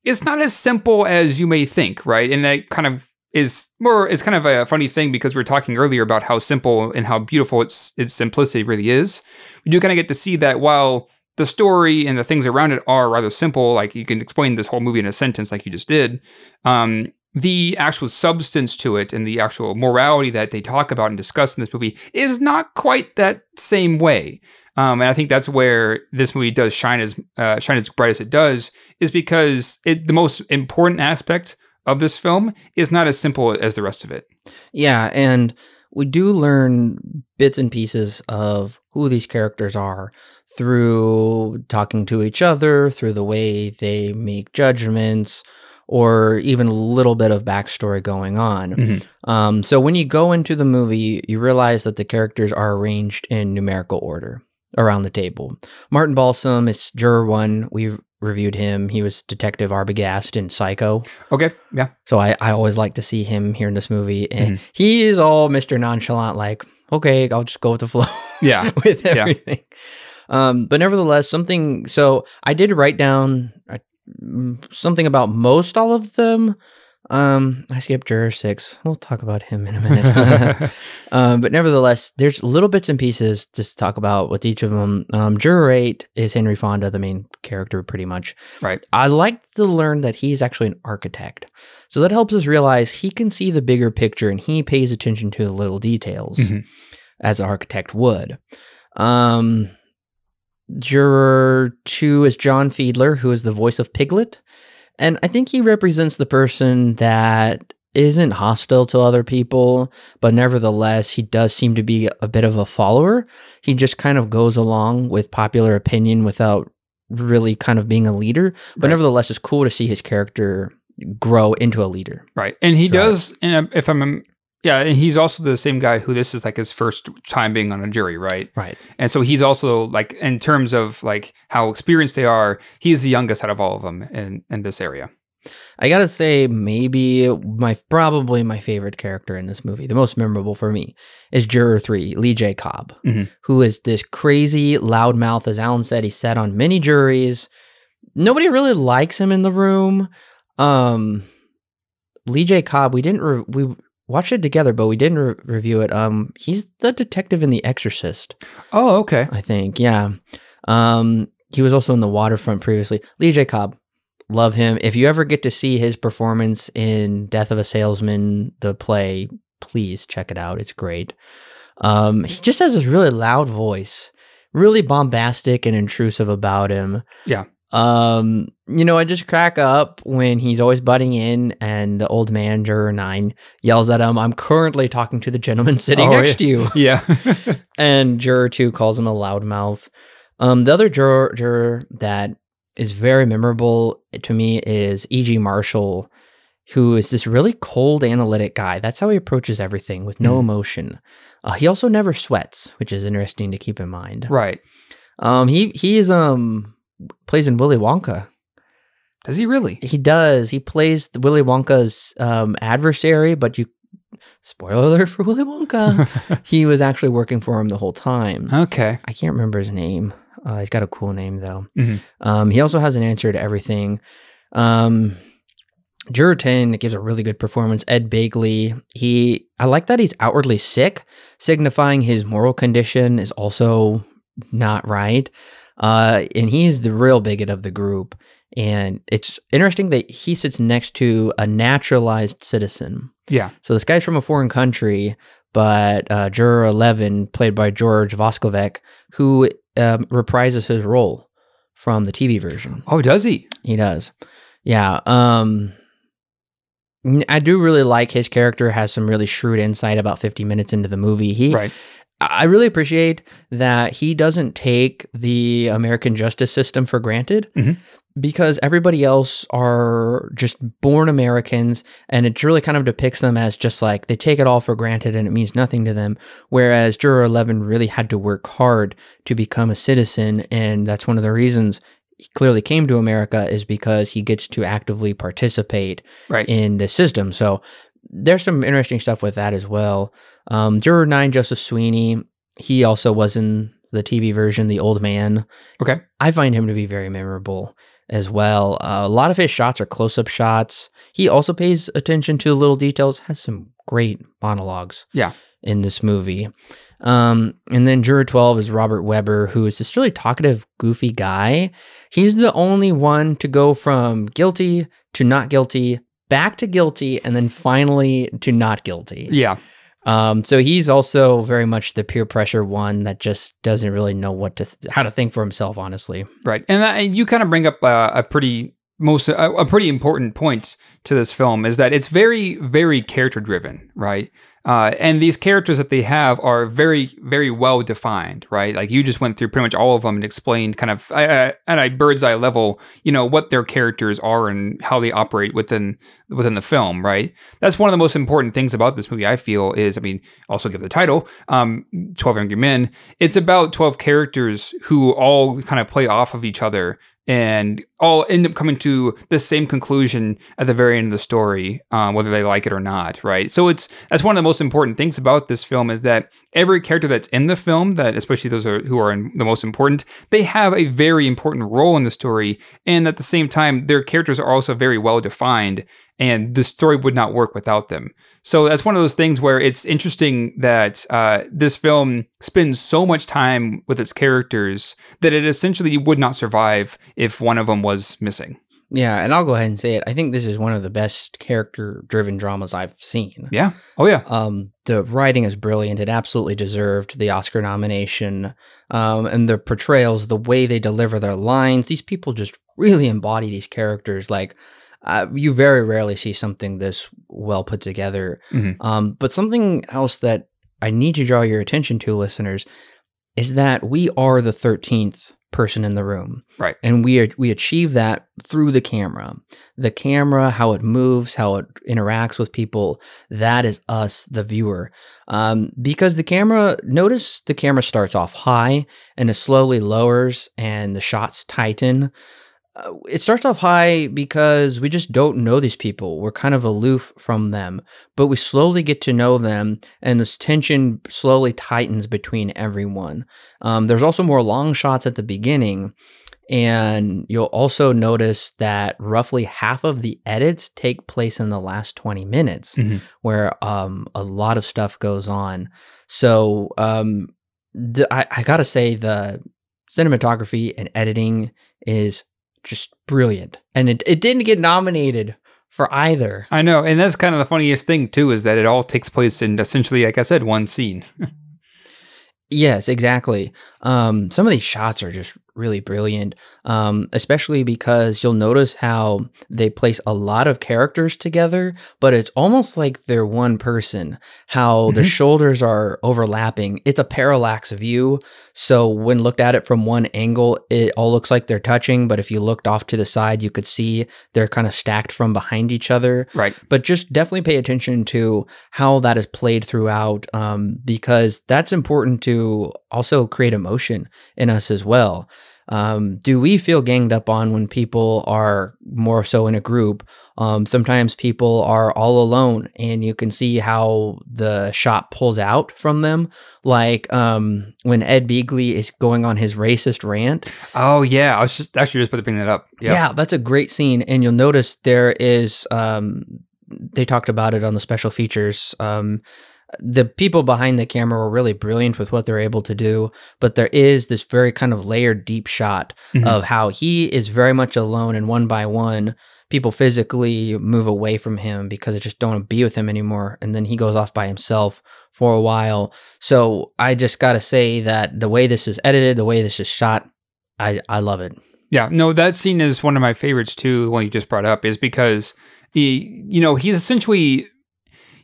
it's not as simple as you may think, right? And that kind of is more. It's kind of a funny thing because we were talking earlier about how simple and how beautiful its its simplicity really is. We do kind of get to see that while the story and the things around it are rather simple, like you can explain this whole movie in a sentence, like you just did. Um, the actual substance to it and the actual morality that they talk about and discuss in this movie is not quite that same way. Um, and I think that's where this movie does shine as uh, shine as bright as it does, is because it, the most important aspect of this film is not as simple as the rest of it. Yeah, and we do learn bits and pieces of who these characters are through talking to each other, through the way they make judgments, or even a little bit of backstory going on. Mhm. Um, so when you go into the movie, you realize that the characters are arranged in numerical order around the table. Martin Balsam is juror one. We've reviewed him. He was Detective Arbogast in Psycho. Okay, yeah, So I, I always like to see him here in this movie. And Mhm. he is all Mr. Nonchalant, like, okay, I'll just go with the flow yeah, with Yeah. everything. Um, but nevertheless, something. So I did write down mm, something about most all of them. Um, I skipped juror six. We'll talk about him in a minute. um, but nevertheless, there's little bits and pieces just to talk about with each of them. Um, juror eight is Henry Fonda, the main character, pretty much. right, I like to learn that he's actually an architect. So that helps us realize he can see the bigger picture and he pays attention to the little details Mhm. as an architect would. Um, juror two is John Fiedler, who is the voice of Piglet. And I think he represents the person that isn't hostile to other people, but nevertheless, he does seem to be a bit of a follower. He just kind of goes along with popular opinion without really kind of being a leader. But Right. nevertheless, it's cool to see his character grow into a leader. right. And he Right. does, and if I'm, yeah, and he's also the same guy who this is like his first time being on a jury, right? Right. And so he's also like, in terms of like how experienced they are, he's the youngest out of all of them in in this area. I gotta say, maybe my probably my favorite character in this movie, the most memorable for me, is Juror Three, Lee J. Cobb, Mhm. who is this crazy loudmouth. As Alan said, he sat on many juries. Nobody really likes him in the room. Um, Lee J. Cobb, we didn't re- we watched it together, but we didn't re- review it. Um, he's the detective in The Exorcist. Oh, okay. I think. Yeah. Um, he was also in the Waterfront previously. Lee J. Cobb, love him. If you ever get to see his performance in Death of a Salesman, the play, please check it out. It's great. Um, he just has this really loud voice, really bombastic and intrusive about him. Yeah. Um, you know, I just crack up when he's always butting in and the old man, juror nine, yells at him, I'm currently talking to the gentleman sitting Oh, next to you Yeah. and juror two calls him a loudmouth. Um, the other juror, juror that is very memorable to me is E.G. Marshall, who is this really cold, analytic guy. That's how he approaches everything with no Mm. emotion. Uh, he also never sweats, which is interesting to keep in mind. right. Um, he he is um plays in Willy Wonka. Does he really? He does. He plays the Willy Wonka's um, adversary, but you spoiler alert for Willy Wonka. he was actually working for him the whole time. okay. I can't remember his name. Uh, he's got a cool name though. Mhm. Um, he also has an answer to everything. Um, Juror 10 gives a really good performance. Ed Begley, he I like that he's outwardly sick, signifying his moral condition is also not right. Uh, and he is the real bigot of the group. And it's interesting that he sits next to a naturalized citizen. Yeah. So this guy's from a foreign country, but uh, Juror 11, played by George Voskovec, who um, reprises his role from the TV version. Oh, does he? He does. Yeah. Um I do really like his character has some really shrewd insight about 50 minutes into the movie. He Right. I really appreciate that he doesn't take the American justice system for granted Mhm. because everybody else are just born Americans and it really kind of depicts them as just like they take it all for granted and it means nothing to them. Whereas Juror 11 really had to work hard to become a citizen. And that's one of the reasons he clearly came to America is because he gets to actively participate Right. in the system. So there's some interesting stuff with that as well. Um, Juror 9, Joseph Sweeney, he also was in the TV version, The Old Man. Okay. I find him to be very memorable as well. Uh, a lot of his shots are close up shots. He also pays attention to little details, has some great monologues Yeah. in this movie. Um, and then Juror 12 is Robert Webber, who is this really talkative, goofy guy. He's the only one to go from guilty to not guilty, back to guilty, and then finally to not guilty. Yeah. Um, so he's also very much the peer pressure one that just doesn't really know what to th- how to think for himself. Honestly, Right. And that, you kind of bring up uh, a pretty most a, a pretty important point to this film is that it's very very character driven, right? Uh, and these characters that they have are very very well defined, right? Like you just went through pretty much all of them and explained kind of at a bird's eye level, you know, what their characters are and how they operate within within the film, right? That's one of the most important things about this movie. I feel is, I mean, also give the title, um, Twelve Angry Men. It's about twelve characters who all kind of play off of each other and all end up coming to the same conclusion at the very end of the story, uh, whether they like it or not, right? So it's that's one of the most important things about this film is that every character that's in the film, that especially those are, who are in the most important, they have a very important role in the story, and at the same time, their characters are also very well defined, and the story would not work without them. So that's one of those things where it's interesting that uh, this film spends so much time with its characters that it essentially would not survive if one of them was missing. yeah, and I'll go ahead and say it. I think this is one of the best character driven dramas I've seen. Yeah. Oh yeah. Um, the writing is brilliant. It absolutely deserved the Oscar nomination. Um, and the portrayals, the way they deliver their lines, these people just really embody these characters. Like, uh, you very rarely see something this well put together. Mhm. Um, but something else that I need to draw your attention to, listeners, is that we are the 13th person in the room. Right. And we are, we achieve that through the camera. The camera, how it moves, how it interacts with people, that is us, the viewer. Um, because the camera, notice the camera starts off high and it slowly lowers and the shots tighten. Uh, it starts off high because we just don't know these people. We're kind of aloof from them, but we slowly get to know them, and this tension slowly tightens between everyone. Um, there's also more long shots at the beginning, and you'll also notice that roughly half of the edits take place in the last 20 minutes, Mhm. where um, a lot of stuff goes on. So um, the, I, I gotta say, the cinematography and editing is just brilliant. And it, it didn't get nominated for either. I know, and that's kind of the funniest thing too, is that it all takes place in essentially, like I said, one scene. Yes, exactly. Um, some of these shots are just really brilliant, um, especially because you'll notice how they place a lot of characters together, but it's almost like they're one person. How the Mhm. shoulders are overlapping. It's a parallax view. So when looked at it from one angle, it all looks like they're touching, but if you looked off to the side, you could see they're kind of stacked from behind each other right. but just definitely pay attention to how that is played throughout um, because that's important to also create emotion in us as well um, do we feel ganged up on when people are more so in a group? Um, sometimes people are all alone, and you can see how the shot pulls out from them. Like um, when Ed Begley is going on his racist rant. Oh yeah, I was just, actually just about to bring that up. Yep. Yeah, that's a great scene, and you'll notice there is. Um, they talked about it on the special features. Um, the people behind the camera were really brilliant with what they're able to do, but there is this very kind of layered, deep shot Mhm. of how he is very much alone, and one by one, people physically move away from him because they just don't want to be with him anymore, and then he goes off by himself for a while. So I just got to say that the way this is edited, the way this is shot, I I love it. Yeah, no, that scene is one of my favorites too. The one you just brought up is because he, you know, he's essentially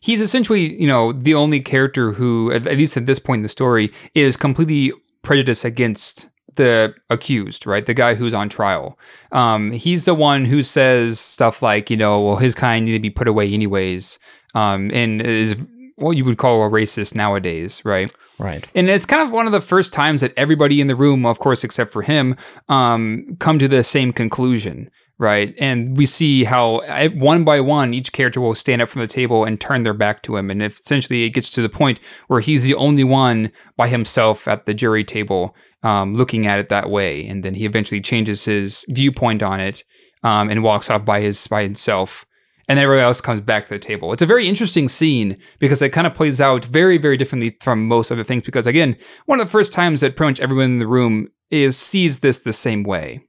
he's essentially you know the only character who, at, least at this point in the story, is completely prejudiced against the accused, right? The guy who's on trial. Um, he's the one who says stuff like, you know, well, his kind need to be put away anyways, um, and is what you would call a racist nowadays, right? Right. And it's kind of one of the first times that everybody in the room, of course, except for him, um, come to the same conclusion, right? And we see how one by one, each character will stand up from the table and turn their back to him. And essentially it gets to the point where he's the only one by himself at the jury table um, looking at it that way. And then he eventually changes his viewpoint on it um, and walks off by his by himself and everybody else comes back to the table. It's a very interesting scene because it kind of plays out very, very differently from most other things. Because again, one of the first times that pretty much everyone in the room is sees this the same way.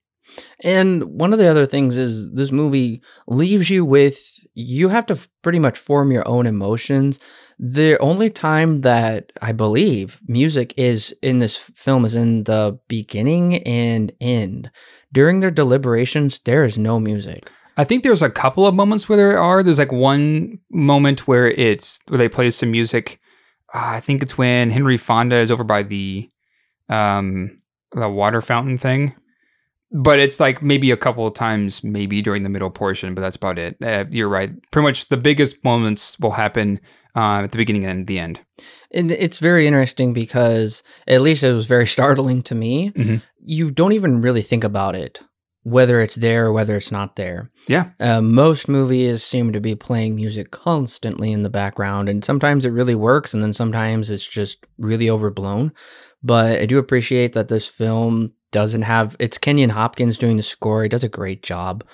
And one of the other things is this movie leaves you with you have to pretty much form your own emotions. The only time that I believe music is in this film is in the beginning and end. During their deliberations, there is no music. I think there's a couple of moments where there are. There's like one moment where it's where they play some music. Uh, I think it's when Henry Fonda is over by the um the water fountain thing. But it's like maybe a couple of times, maybe during the middle portion, but that's about it. Uh, you're right. Pretty much the biggest moments will happen uh, at the beginning and the end. And it's very interesting because at least it was very startling to me. Mhm. You don't even really think about it, whether it's there or whether it's not there. Yeah. Uh, most movies seem to be playing music constantly in the background, and sometimes it really works, and then sometimes it's just really overblown. But I do appreciate that this film doesn't have it's Kenyon Hopkins doing the score. He does a great job.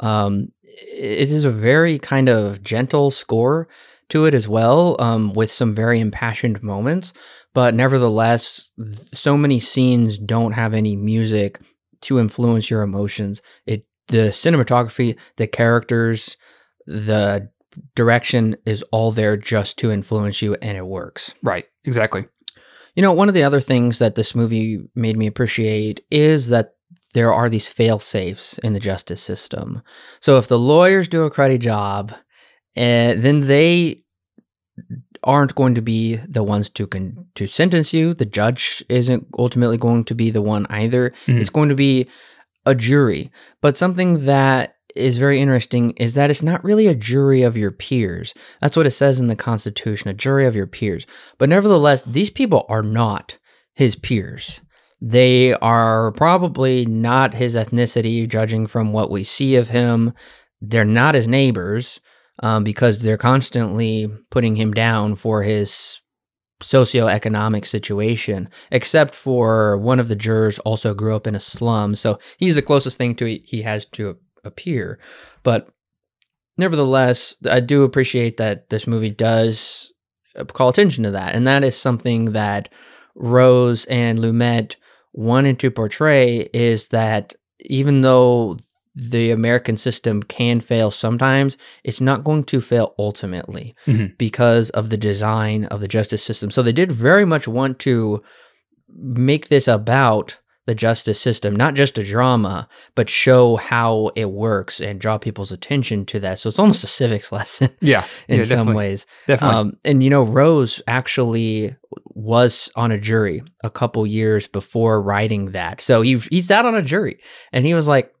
Um, it is a very kind of gentle score to it as well, um, with some very impassioned moments. But nevertheless, th- so many scenes don't have any music to influence your emotions. It the cinematography, the characters, the direction is all there just to influence you, and it works. Right. Exactly. You know, one of the other things that this movie made me appreciate is that there are these fail safes in the justice system. So if the lawyers do a cruddy job, uh, then they aren't going to be the ones to con- to sentence you. The judge isn't ultimately going to be the one either. Mhm. It's going to be a jury. But something that is very interesting is that it's not really a jury of your peers. That's what it says in the Constitution, a jury of your peers. But nevertheless, these people are not his peers. They are probably not his ethnicity, judging from what we see of him. They're not his neighbors um, because they're constantly putting him down for his socioeconomic situation, except for one of the jurors also grew up in a slum. So he's the closest thing to he has to appear. But nevertheless, I do appreciate that this movie does uh, call attention to that. And that is something that Rose and Lumet wanted to portray is that even though the American system can fail sometimes, it's not going to fail ultimately Mhm. because of the design of the justice system. So they did very much want to make this about the justice system, not just a drama, but show how it works and draw people's attention to that. So it's almost a civics lesson Yeah. in yeah, some definitely. ways. Definitely. Um, and you know, Rose actually was on a jury a couple years before writing that. So he he sat on a jury and he was like,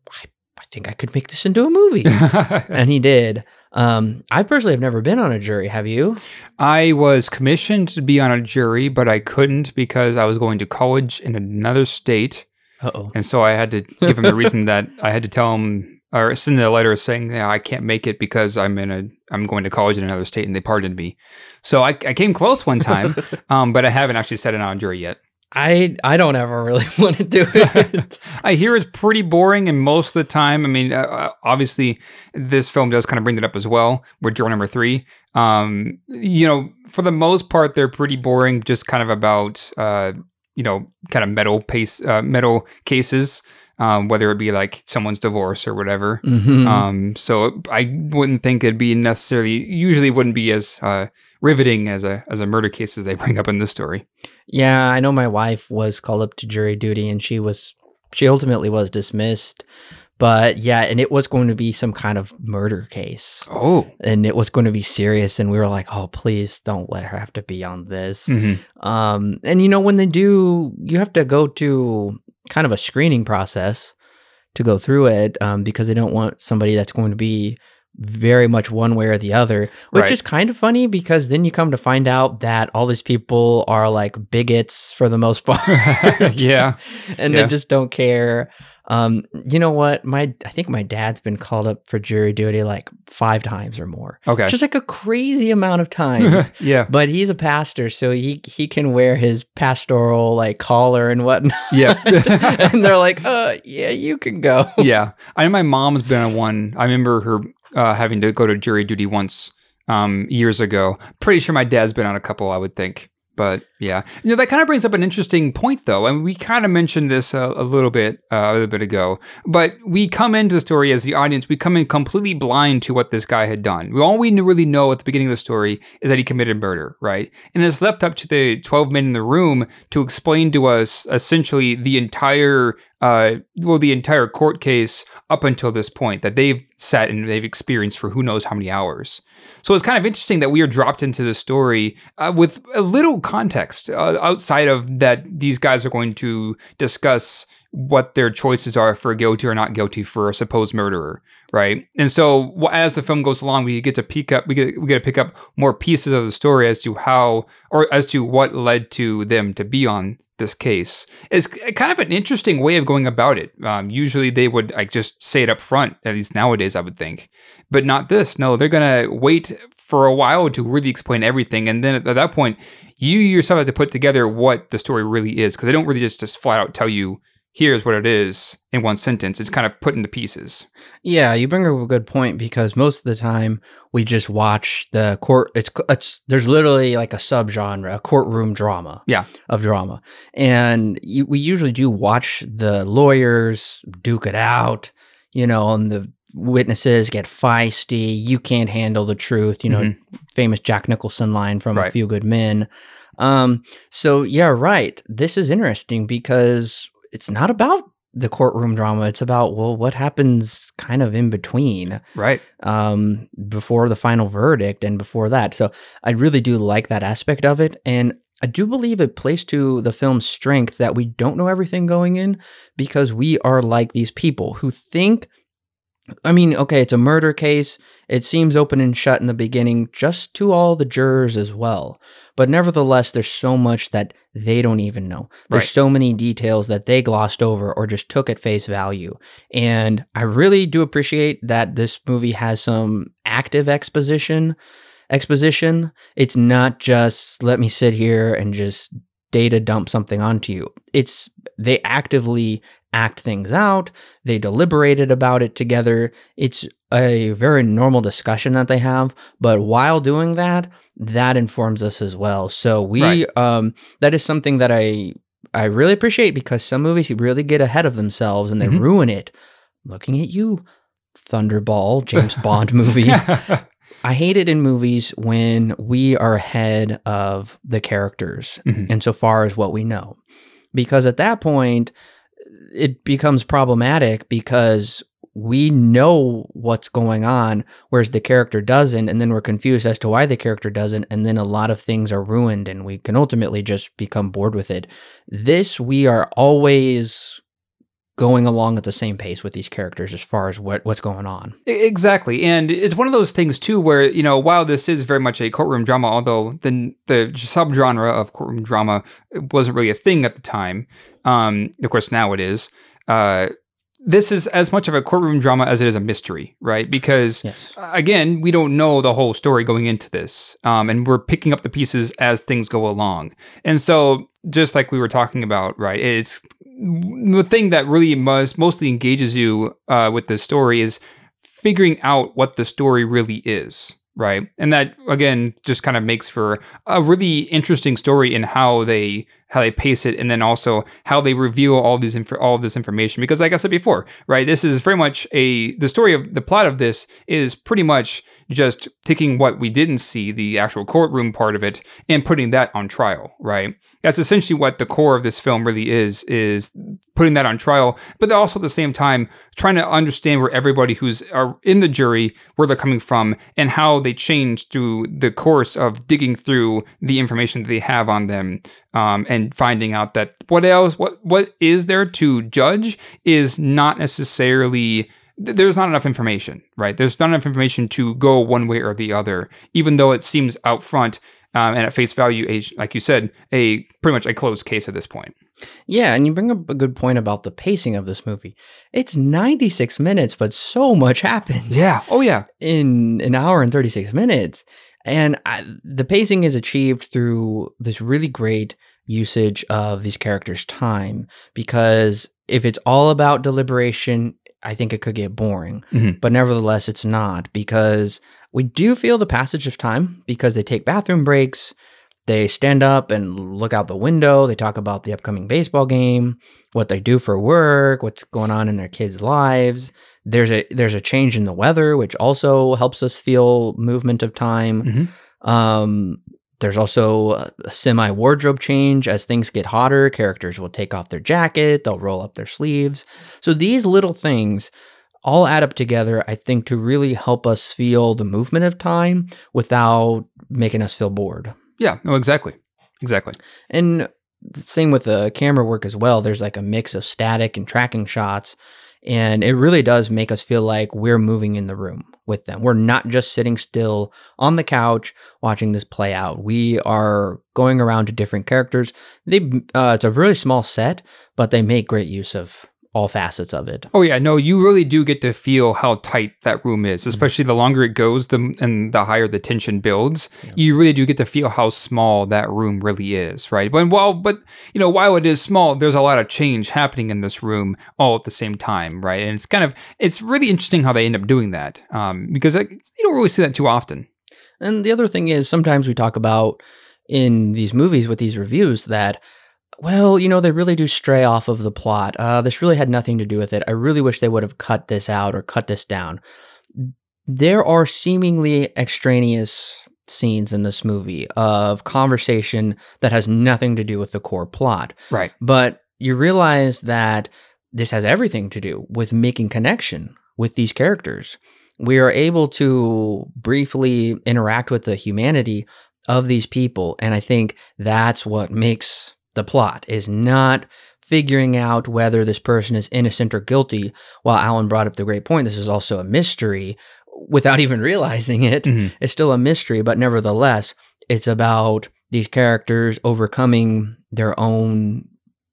think I could make this into a movie. and he did. Um, I personally have never been on a jury. Have you? I was commissioned to be on a jury, but I couldn't because I was going to college in another state. Uh oh. And so I had to give him the reason that I had to tell him or send a letter saying, yeah, I can't make it because I'm in a I'm going to college in another state and they pardoned me. So I, I came close one time, um, but I haven't actually sat it on a jury yet. I I don't ever really want to do it. I hear it's pretty boring, and most of the time, I mean, uh, uh, obviously, this film does kind of bring that up as well. With juror number three, um, you know, for the most part, they're pretty boring, just kind of about, uh, you know, kind of metal pace, uh, metal cases. Um, whether it be like someone's divorce or whatever. Mhm. Um, so I wouldn't think it'd be necessarily, usually wouldn't be as uh, riveting as a as a murder case as they bring up in this story. Yeah, I know my wife was called up to jury duty, and she was she ultimately was dismissed. But yeah, and it was going to be some kind of murder case. Oh, and it was going to be serious and we were like oh please don't let her have to be on this Mhm. um and you know when they do you have to go to kind of a screening process to go through it um, because they don't want somebody that's going to be very much one way or the other which Right. is kind of funny because then you come to find out that all these people are like bigots for the most part yeah. and Yeah. they just don't care um you know what my i think my dad's been called up for jury duty like five times or more Okay. just like a crazy amount of times. yeah. but he's a pastor, so he he can wear his pastoral like collar and whatnot. Yeah. and they're like, "Uh, yeah, you can go." yeah. I know my mom's been on one. I remember her uh, having to go to jury duty once um, years ago. Pretty sure my dad's been on a couple, I would think. But yeah, you know that kind of brings up an interesting point, though, and we kind of mentioned this a, a little bit uh, a little bit ago. But we come into the story as the audience, we come in completely blind to what this guy had done. All we really know at the beginning of the story is that he committed murder, right? And it's left up to the twelve men in the room to explain to us essentially the entire uh, well, the entire court case up until this point that they've sat and they've experienced for who knows how many hours. So it's kind of interesting that we are dropped into the story uh, with a little context uh, outside of that these guys are going to discuss what their choices are for guilty or not guilty for a supposed murderer, right? And so as the film goes along, we get to pick up we get we get to pick up more pieces of the story as to how or as to what led to them to be on this case. It's kind of an interesting way of going about it. Um, usually they would like just say it up front, at least nowadays, I would think, but not this. No, they're gonna wait for a while to really explain everything, and then at that point, you yourself have to put together what the story really is because they don't really just just flat out tell you here's what it is in one sentence. It's kind of put into pieces. Yeah, you bring up a good point because most of the time we just watch the court. It's it's there's literally like a subgenre, a courtroom drama. Yeah. of drama, and you, we usually do watch the lawyers duke it out. You know, and the witnesses get feisty. You can't handle the truth. You know, Mhm. famous Jack Nicholson line from A Few Good Men. Um, so yeah, right. This is interesting because it's not about the courtroom drama. It's about well, what happens kind of in between, Right. um, before the final verdict and before that. So I really do like that aspect of it, and I do believe it plays to the film's strength that we don't know everything going in because we are like these people who think. I mean, okay, it's a murder case. It seems open and shut in the beginning, just to all the jurors as well. But nevertheless, there's so much that they don't even know. There's Right. so many details that they glossed over or just took at face value. And I really do appreciate that this movie has some active exposition. Exposition. It's not just let me sit here and just data dump something onto you. It's they actively act things out. They deliberated about it together. It's a very normal discussion that they have, but while doing that, that informs us as well. So we Right. um that is something that I I really appreciate because some movies really get ahead of themselves and they Mhm. ruin it. Looking at you, Thunderball, James Bond movie. I hate it in movies when we are ahead of the characters Mhm. insofar as what we know. Because at that point, it becomes problematic because we know what's going on, whereas the character doesn't, and then we're confused as to why the character doesn't, and then a lot of things are ruined, and we can ultimately just become bored with it. This, we are always going along at the same pace with these characters as far as what what's going on. Exactly, and it's one of those things too, where you know, while this is very much a courtroom drama, although the the subgenre of courtroom drama wasn't really a thing at the time, um, of course now it is. Uh, this is as much of a courtroom drama as it is a mystery, right? Because Yes. again, we don't know the whole story going into this, um, and we're picking up the pieces as things go along. And so, just like we were talking about, right? It's the thing that really most, mostly engages you uh, with this story is figuring out what the story really is, right? And that again just kind of makes for a really interesting story in how they how they pace it, and then also how they reveal all these inf- all of this information. Because, like I said before, right, this is very much a the story of the plot of this is pretty much just taking what we didn't see, the actual courtroom part of it, and putting that on trial, right? That's essentially what the core of this film really is, is putting that on trial, but also at the same time trying to understand where everybody who's are in the jury, where they're coming from, and how they change through the course of digging through the information that they have on them, um, and finding out that what else, what what is there to judge is not necessarily there's not enough information, right? There's not enough information to go one way or the other, even though it seems out front um, and at face value, a, like you said, a pretty much a closed case at this point. Yeah, and you bring up a good point about the pacing of this movie. It's 96 minutes, but so much happens. Yeah. Oh yeah. in an hour and 36 minutes. And I, the pacing is achieved through this really great usage of these characters' time because if it's all about deliberation, I think it could get boring. Mhm. But nevertheless, it's not because we do feel the passage of time because they take bathroom breaks, they stand up and look out the window, they talk about the upcoming baseball game, what they do for work, what's going on in their kids' lives. There's a there's a change in the weather, which also helps us feel movement of time. Mhm. Um, there's also a semi wardrobe change as things get hotter. Characters will take off their jacket, they'll roll up their sleeves. So these little things all add up together, I think, to really help us feel the movement of time without making us feel bored. Yeah. No, exactly. Exactly. And the same with the camera work as well. There's like a mix of static and tracking shots. And it really does make us feel like we're moving in the room with them. We're not just sitting still on the couch watching this play out. We are going around to different characters. They uh, it's a really small set, but they make great use of all facets of it. Oh yeah, no, you really do get to feel how tight that room is, especially the longer it goes, the and the higher the tension builds. You really do get to feel how small that room really is, right? But while, but you know, while it is small, there's a lot of change happening in this room all at the same time, right? And it's kind of it's really interesting how they end up doing that, um, because like, you don't really see that too often. And the other thing is, sometimes we talk about in these movies with these reviews that, well, you know, they really do stray off of the plot. Uh, this really had nothing to do with it. I really wish they would have cut this out or cut this down. There are seemingly extraneous scenes in this movie of conversation that has nothing to do with the core plot. Right. But you realize that this has everything to do with making connection with these characters. We are able to briefly interact with the humanity of these people. And I think that's what makes the plot is not figuring out whether this person is innocent or guilty. While Alan brought up the great point, this is also a mystery without even realizing it. Mhm. It's still a mystery, but nevertheless, it's about these characters overcoming their own,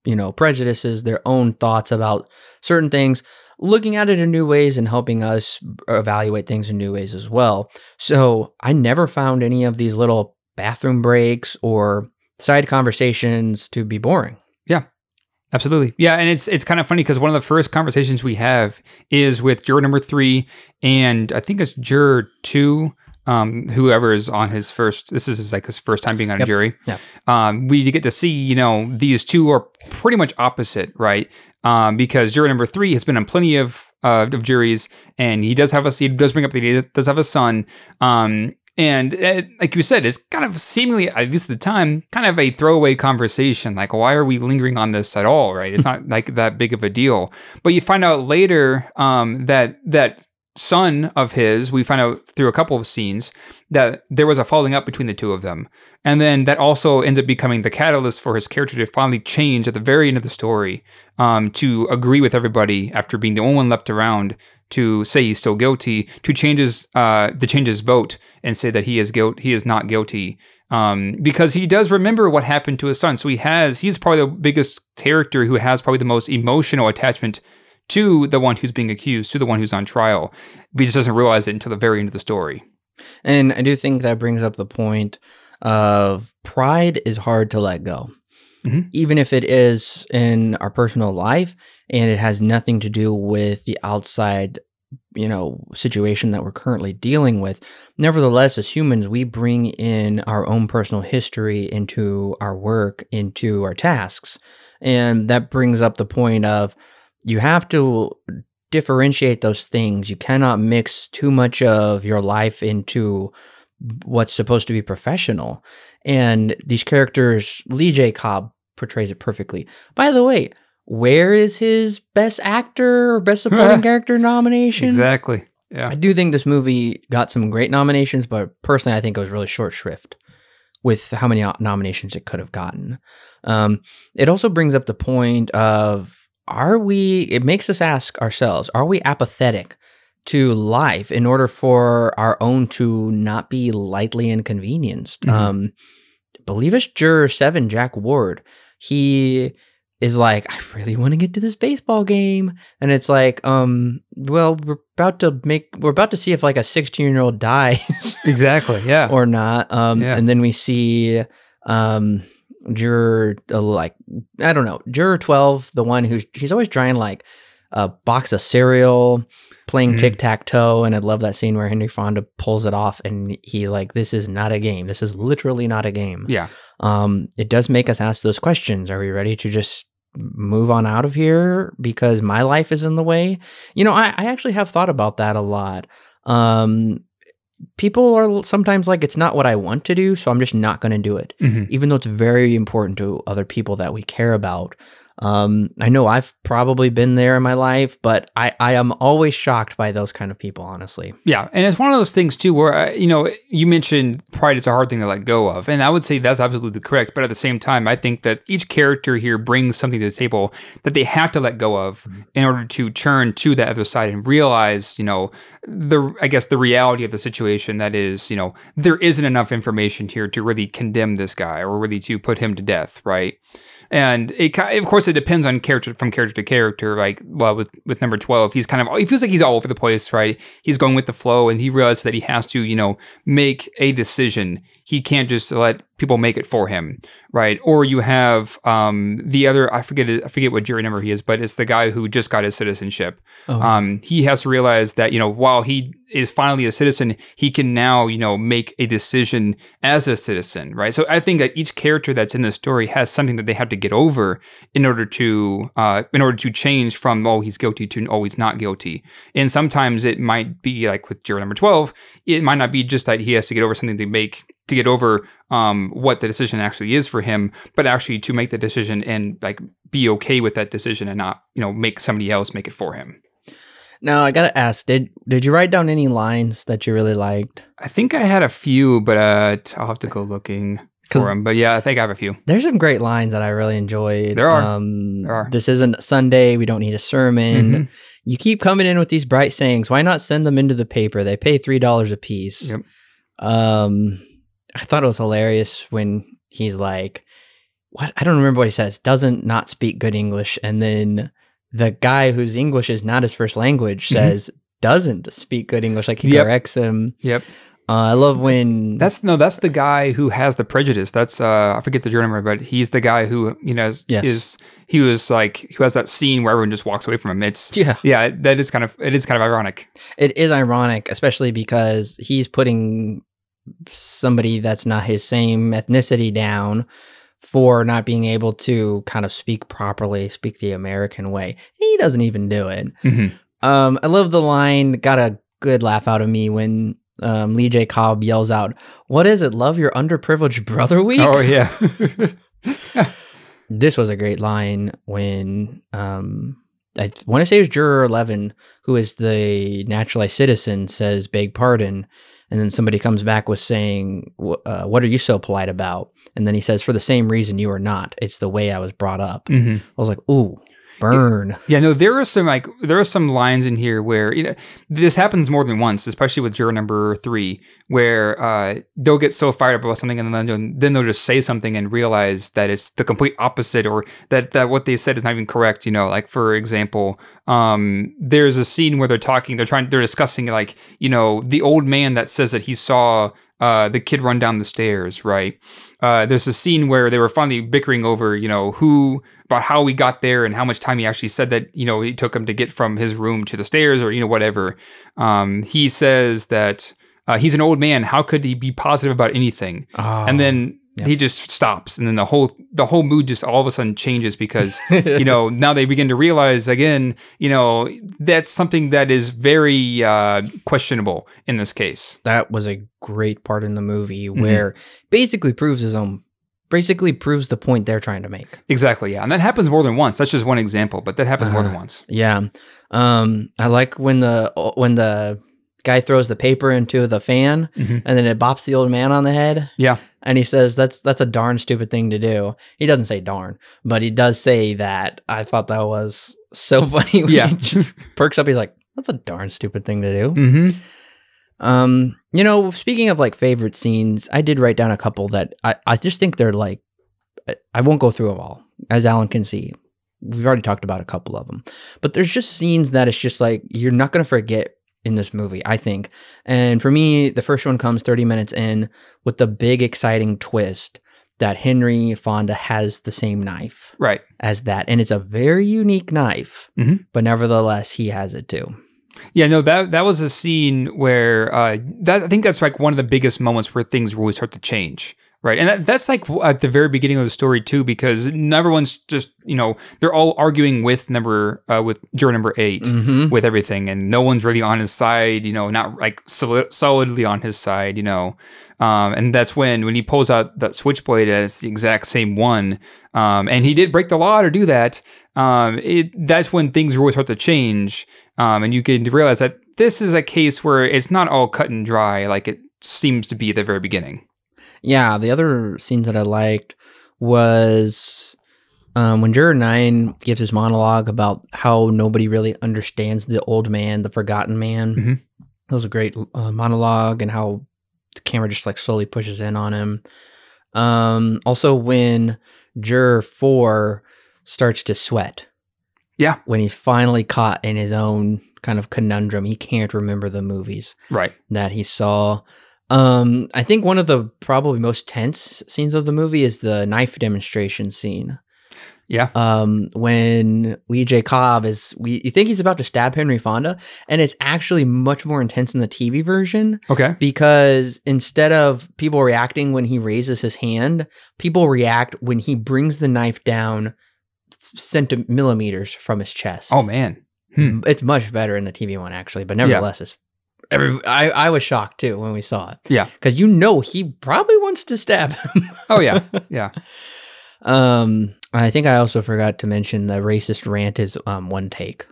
you know, prejudices, their own thoughts about certain things, looking at it in new ways and helping us evaluate things in new ways as well. So I never found any of these little bathroom breaks or side conversations to be boring. Yeah. Absolutely. Yeah, and it's it's kind of funny because one of the first conversations we have is with juror number three, and I think it's juror two. Um, whoever is on his first, this is his, like his first time being on a jury. Yeah. Um, we get to see, you know, these two are pretty much opposite, right? Um, because juror number three has been on plenty of uh, of juries, and he does have a he does bring up that he does have a son. Um, and uh, like you said, it's kind of seemingly, at least at the time, kind of a throwaway conversation. Like, why are we lingering on this at all? Right? It's not like that big of a deal. But you find out later um, that that son of his, we find out through a couple of scenes that there was a falling up between the two of them. And then that also ends up becoming the catalyst for his character to finally change at the very end of the story um, to agree with everybody after being the only one left around to say he's still guilty, to change his, uh, change his vote and say that he is guilt, he is not guilty. Um, because he does remember what happened to his son. So he has, he's probably the biggest character who has probably the most emotional attachment to the one who's being accused, to the one who's on trial. But he just doesn't realize it until the very end of the story. And I do think that brings up the point of pride is hard to let go. Mhm. Even if it is in our personal life and it has nothing to do with the outside, you know, situation that we're currently dealing with. Nevertheless, as humans, we bring in our own personal history into our work, into our tasks. And that brings up the point of you have to differentiate those things. You cannot mix too much of your life into what's supposed to be professional. And these characters, Lee J. Cobb portrays it perfectly. By the way, where is his best actor or best supporting character nomination? Exactly. Yeah. I do think this movie got some great nominations, but personally, I think it was really short shrift with how many nominations it could have gotten. Um, it also brings up the point of are we, it makes us ask ourselves, are we apathetic to life in order for our own to not be lightly inconvenienced? Mhm. Um, believe it's juror seven, Jack Ward. He is like, I really want to get to this baseball game. And it's like, um, well, we're about to make, we're about to see if like a 16 year old dies Exactly. Yeah. or not. Um, Yeah. and then we see, um, juror, uh, like, I don't know, juror 12, the one who's, he's always trying like a box of cereal, playing Mhm. tic tac toe. And I love that scene where Henry Fonda pulls it off and he's like, this is not a game. This is literally not a game yeah. um, it does make us ask those questions. Are we ready to just move on out of here because my life is in the way? You know, I, I actually have thought about that a lot. Um, people are sometimes like, it's not what I want to do, so I'm just not going to do it, Mhm. even though it's very important to other people that we care about. Um, I know I've probably been there in my life, but I, I am always shocked by those kind of people, honestly. Yeah, and it's one of those things too where uh, you know you mentioned pride is a hard thing to let go of, and I would say that's absolutely correct. But at the same time, I think that each character here brings something to the table that they have to let go of in order to turn to the other side and realize, you know, the I guess the reality of the situation. That is, you know, there isn't enough information here to really condemn this guy or really to put him to death, right? And it, of course, it depends on character from character to character. Like, well, with with number twelve, he's kind of he feels like he's all over the place, right? He's going with the flow, and he realizes that he has to, you know, make a decision. He can't just let people make it for him, right? Or you have um, the other, I forget I forget what jury number he is, but it's the guy who just got his citizenship. Oh. Um, he has to realize that you know, while he is finally a citizen, he can now, you know, make a decision as a citizen, right? So I think that each character that's in the story has something that they have to get over in order to, uh, in order to change from oh he's guilty to oh he's not guilty. And sometimes it might be like with juror number twelve, it might not be just that he has to get over something to make to get over um, what the decision actually is for him, but actually to make the decision and like be okay with that decision and not you know make somebody else make it for him. now I gotta ask did did you write down any lines that you really liked? I think I had a few, but uh, I'll have to go looking for them. But yeah, I think I have a few. There's some great lines that I really enjoyed. There are. Um, There are. This isn't Sunday. We don't need a sermon. Mhm. You keep coming in with these bright sayings. Why not send them into the paper? They pay three dollars a piece. Yep. Um, I thought it was hilarious when he's like, "What? I don't remember what he says. Doesn't not speak good English." And then the guy whose English is not his first language Mhm. says, "Doesn't speak good English." Like he Yep. corrects him. Yep. Uh, I love when That's no, that's the guy who has the prejudice. That's uh, I forget the journal but he's the guy who you know is, Yes. is he was like who has that scene where everyone just walks away from him. It's yeah. yeah, that is kind of it is kind of ironic. It is ironic, especially because he's putting somebody that's not his same ethnicity down for not being able to kind of speak properly, speak the American way. He doesn't even do it. Mhm. Um, I love the line, got a good laugh out of me when um, Lee J. Cobb yells out, What is it? Love your underprivileged brother week? Oh yeah, this was a great line when um, I want to say it was juror 11 who is the naturalized citizen says beg pardon and then somebody comes back with saying uh, what are you so polite about? And then he says for the same reason you are not. It's the way i was brought up. Hmm i was like ooh burn. Yeah, no, there are some like there are some lines in here where you know this happens more than once, especially with juror number three, where uh, they'll get so fired up about something and then they'll, then they'll just say something and realize that it's the complete opposite or that that what they said is not even correct. You know, like for example, um, there's a scene where they're talking, they're trying, they're discussing like you know the old man that says that he saw uh, the kid run down the stairs, right? Uh, there's a scene where they were finally bickering over, you know, who about how he got there and how much time he actually said that, you know, it took him to get from his room to the stairs or you know whatever. Um, he says that uh, he's an old man. How could he be positive about anything? and then Yep. he just stops, and then the whole the whole mood just all of a sudden changes because you know now they begin to realize again, you know, that's something that is very uh, questionable in this case. that was a great part in the movie Mm-hmm. where basically proves his own basically proves the point they're trying to make Exactly, yeah, and that happens more than once. That's just one example, but that happens more than once. Yeah. Um I like when the when the guy throws the paper into the fan Mhm. and then it bops the old man on the head Yeah, and he says that's that's a darn stupid thing to do. He doesn't say darn, but he does say that. I thought that was so funny Yeah. perks up he's like that's a darn stupid thing to do. hmm Um, you know, speaking of like favorite scenes, I did write down a couple that I, I just think they're like, I- I won't go through them all, as Alan can see. We've already talked about a couple of them, but there's just scenes that it's just like you're not gonna forget in this movie, I think. And for me, the first one comes 30 minutes in with the big exciting twist that Henry Fonda has the same knife right. as that, and it's a very unique knife, Mhm. but nevertheless, he has it too. Yeah, no, that that was a scene where uh, that I think that's like one of the biggest moments where things really start to change, right? And that, that's like at the very beginning of the story too, because everyone's just you know they're all arguing with number uh, with juror number 8 Mm-hmm. with everything, and no one's really on his side, you know, not like solid, solidly on his side, you know. Um, and that's when when he pulls out that switchblade as the exact same one, um, and he did break the law to do that. Um, it that's when things really start to change, um, and you can realize that this is a case where it's not all cut and dry like it seems to be at the very beginning. Yeah, the other scenes that I liked was um, when Juror Nine gives his monologue about how nobody really understands the old man, the forgotten man. Mhm. That was a great uh, monologue, and how the camera just like slowly pushes in on him. Um, also, when Juror Four starts to sweat. Yeah. when he's finally caught in his own kind of conundrum, he can't remember the movies Right. that he saw. Um, I think one of the probably most tense scenes of the movie is the knife demonstration scene. Yeah. Um, when Lee J. Cobb is, we you think he's about to stab Henry Fonda, and it's actually much more intense in the TV version Okay. because instead of people reacting when he raises his hand, people react when he brings the knife down centimeters from his chest. Oh man. Hmm. It's much better in the TV one actually, but nevertheless, it's every. I I was shocked too when we saw it. Yeah. because you know he probably wants to stab him. Oh yeah. Yeah. um, I think I also forgot to mention the racist rant is um one take.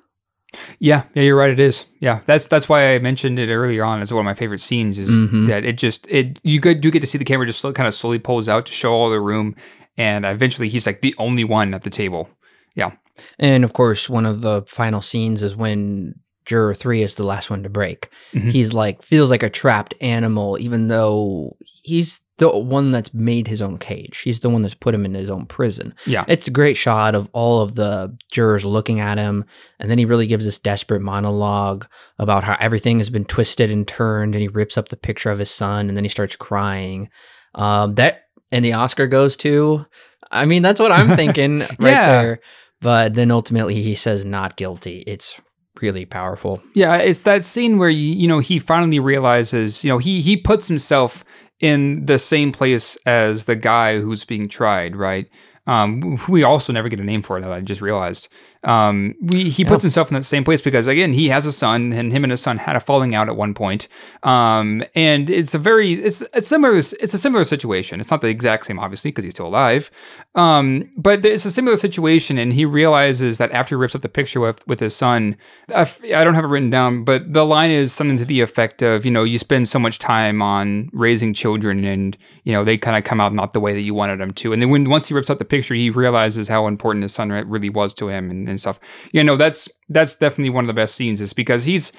Yeah, yeah, you're right. It is. Yeah, that's that's why I mentioned it earlier on as one of my favorite scenes. Is Mhm. that it just it you do get to see the camera just kind of slowly pulls out to show all the room, and eventually he's like the only one at the table. Yeah, and of course, one of the final scenes is when juror three is the last one to break. Mhm. He's like feels like a trapped animal, even though he's the one that's made his own cage. He's the one that's put him in his own prison. Yeah. It's a great shot of all of the jurors looking at him, and then he really gives this desperate monologue about how everything has been twisted and turned, and he rips up the picture of his son, and then he starts crying. Um, that and the Oscar goes to. I mean, that's what I'm thinking right Yeah. there. But then ultimately, he says not guilty. It's really powerful. Yeah, it's that scene where you, know he finally realizes, you know, he he puts himself in the same place as the guy who's being tried, right? Um, we also never get a name for it. I just realized. Um, we, he puts himself in that same place because again, he has a son, and him and his son had a falling out at one point. Um, and it's a very it's a similar it's a similar situation. It's not the exact same, obviously, because he's still alive. Um, but it's a similar situation, and he realizes that after he rips up the picture with with his son, I f- I don't have it written down, but the line is something to the effect of, you know, you spend so much time on raising children, and you know they kind of come out not the way that you wanted them to. And then when once he rips up the picture, he realizes how important his son really was to him, and, and stuff. You know, that's that's definitely one of the best scenes, is because he's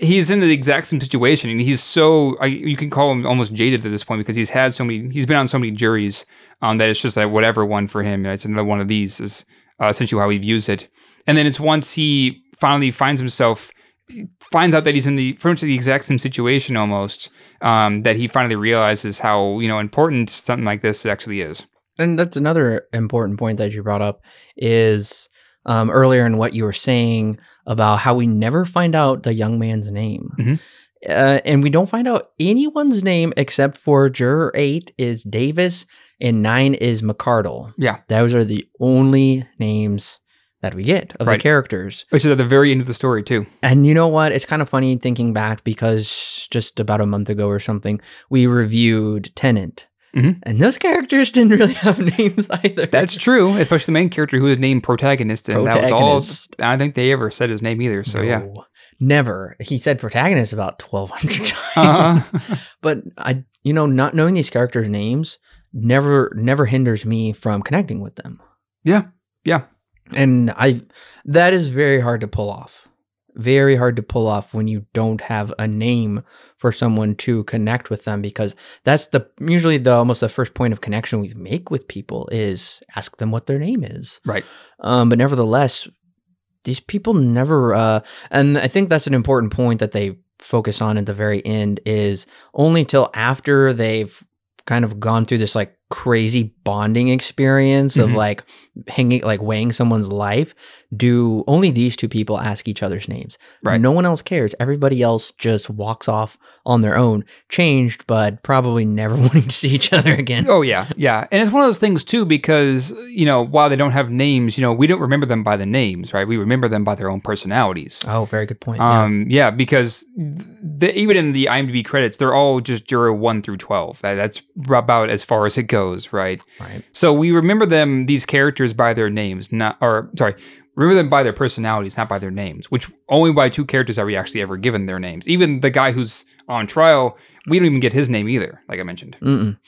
he's in the exact same situation and he's so I, you can call him almost jaded at this point because he's had so many he's been on so many juries um, that it's just like whatever one for him it's another one of these is uh, essentially how he views it and then it's once he finally finds himself finds out that he's in the pretty much the exact same situation almost um, that he finally realizes how you know important something like this actually is And that's another important point that you brought up is um, earlier in what you were saying about how we never find out the young man's name. Mhm. Uh, and we don't find out anyone's name except for juror eight is Davis and nine is McArdle. Yeah. Those are the only names that we get of Right. the characters. which is at the very end of the story too And you know what? It's kind of funny thinking back because just about a month ago or something, we reviewed Tenet. Mhm. And those characters didn't really have names either. That's true, especially the main character who was named protagonist, and that was all. I don't think they ever said his name either. So yeah, Never. He said protagonist about 1200 times. Uh-huh. but I you know not knowing these characters names never never hinders me from connecting with them. yeah, yeah, And I that is very hard to pull off. Very hard to pull off when you don't have a name for someone to connect with them because that's the usually the almost the first point of connection we make with people is ask them what their name is. right. Um, but nevertheless, these people never, uh, and I think that's an important point that they focus on at the very end is only till after they've kind of gone through this like crazy bonding experience of Mhm. like hanging, like weighing someone's life. Do only these two people ask each other's names? Right. No one else cares. Everybody else just walks off on their own, changed, but probably never wanting to see each other again. Oh yeah, yeah, and it's one of those things too because you know while they don't have names, you know we don't remember them by the names, right? We remember them by their own personalities. Oh, very good point. yeah. Um, yeah, because the, even in the IMDb credits, they're all just juror one through twelve. That, that's about as far as it goes, right? Right. So we remember them, these characters, by their names, not or sorry, remember them by their personalities, not by their names. Which only by two characters are we actually ever given their names. Even the guy who's on trial, we don't even get his name either. Like I mentioned. Mm-mm.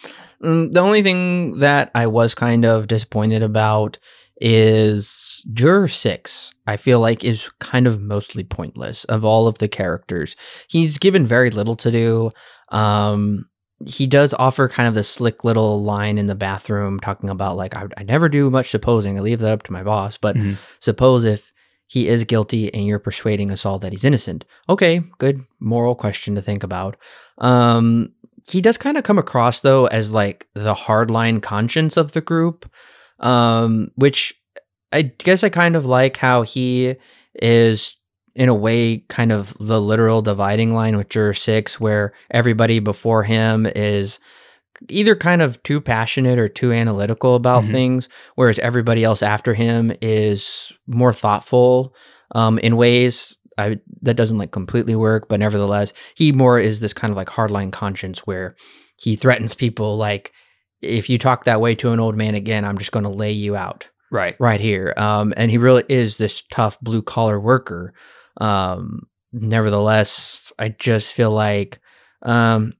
Mm, the only thing that I was kind of disappointed about is Juror 6, I feel like is kind of mostly pointless of all of the characters. He's given very little to do. Um, he does offer kind of the slick little line in the bathroom talking about, like, I, I never do much supposing. I leave that up to my boss. But Mhm. suppose if he is guilty and you're persuading us all that he's innocent. Okay, good moral question to think about. Um, he does kind of come across though as like the hardline conscience of the group, um, which I guess I kind of like how he is in a way kind of the literal dividing line with Juror Six, where everybody before him is either kind of too passionate or too analytical about Mhm. things, whereas everybody else after him is more thoughtful um, in ways I, that doesn't like completely work, but nevertheless, he more is this kind of like hardline conscience where he threatens people like, if you talk that way to an old man again, I'm just going to lay you out Right. right here. Um, and he really is this tough blue collar worker. Um, nevertheless, I just feel like, um,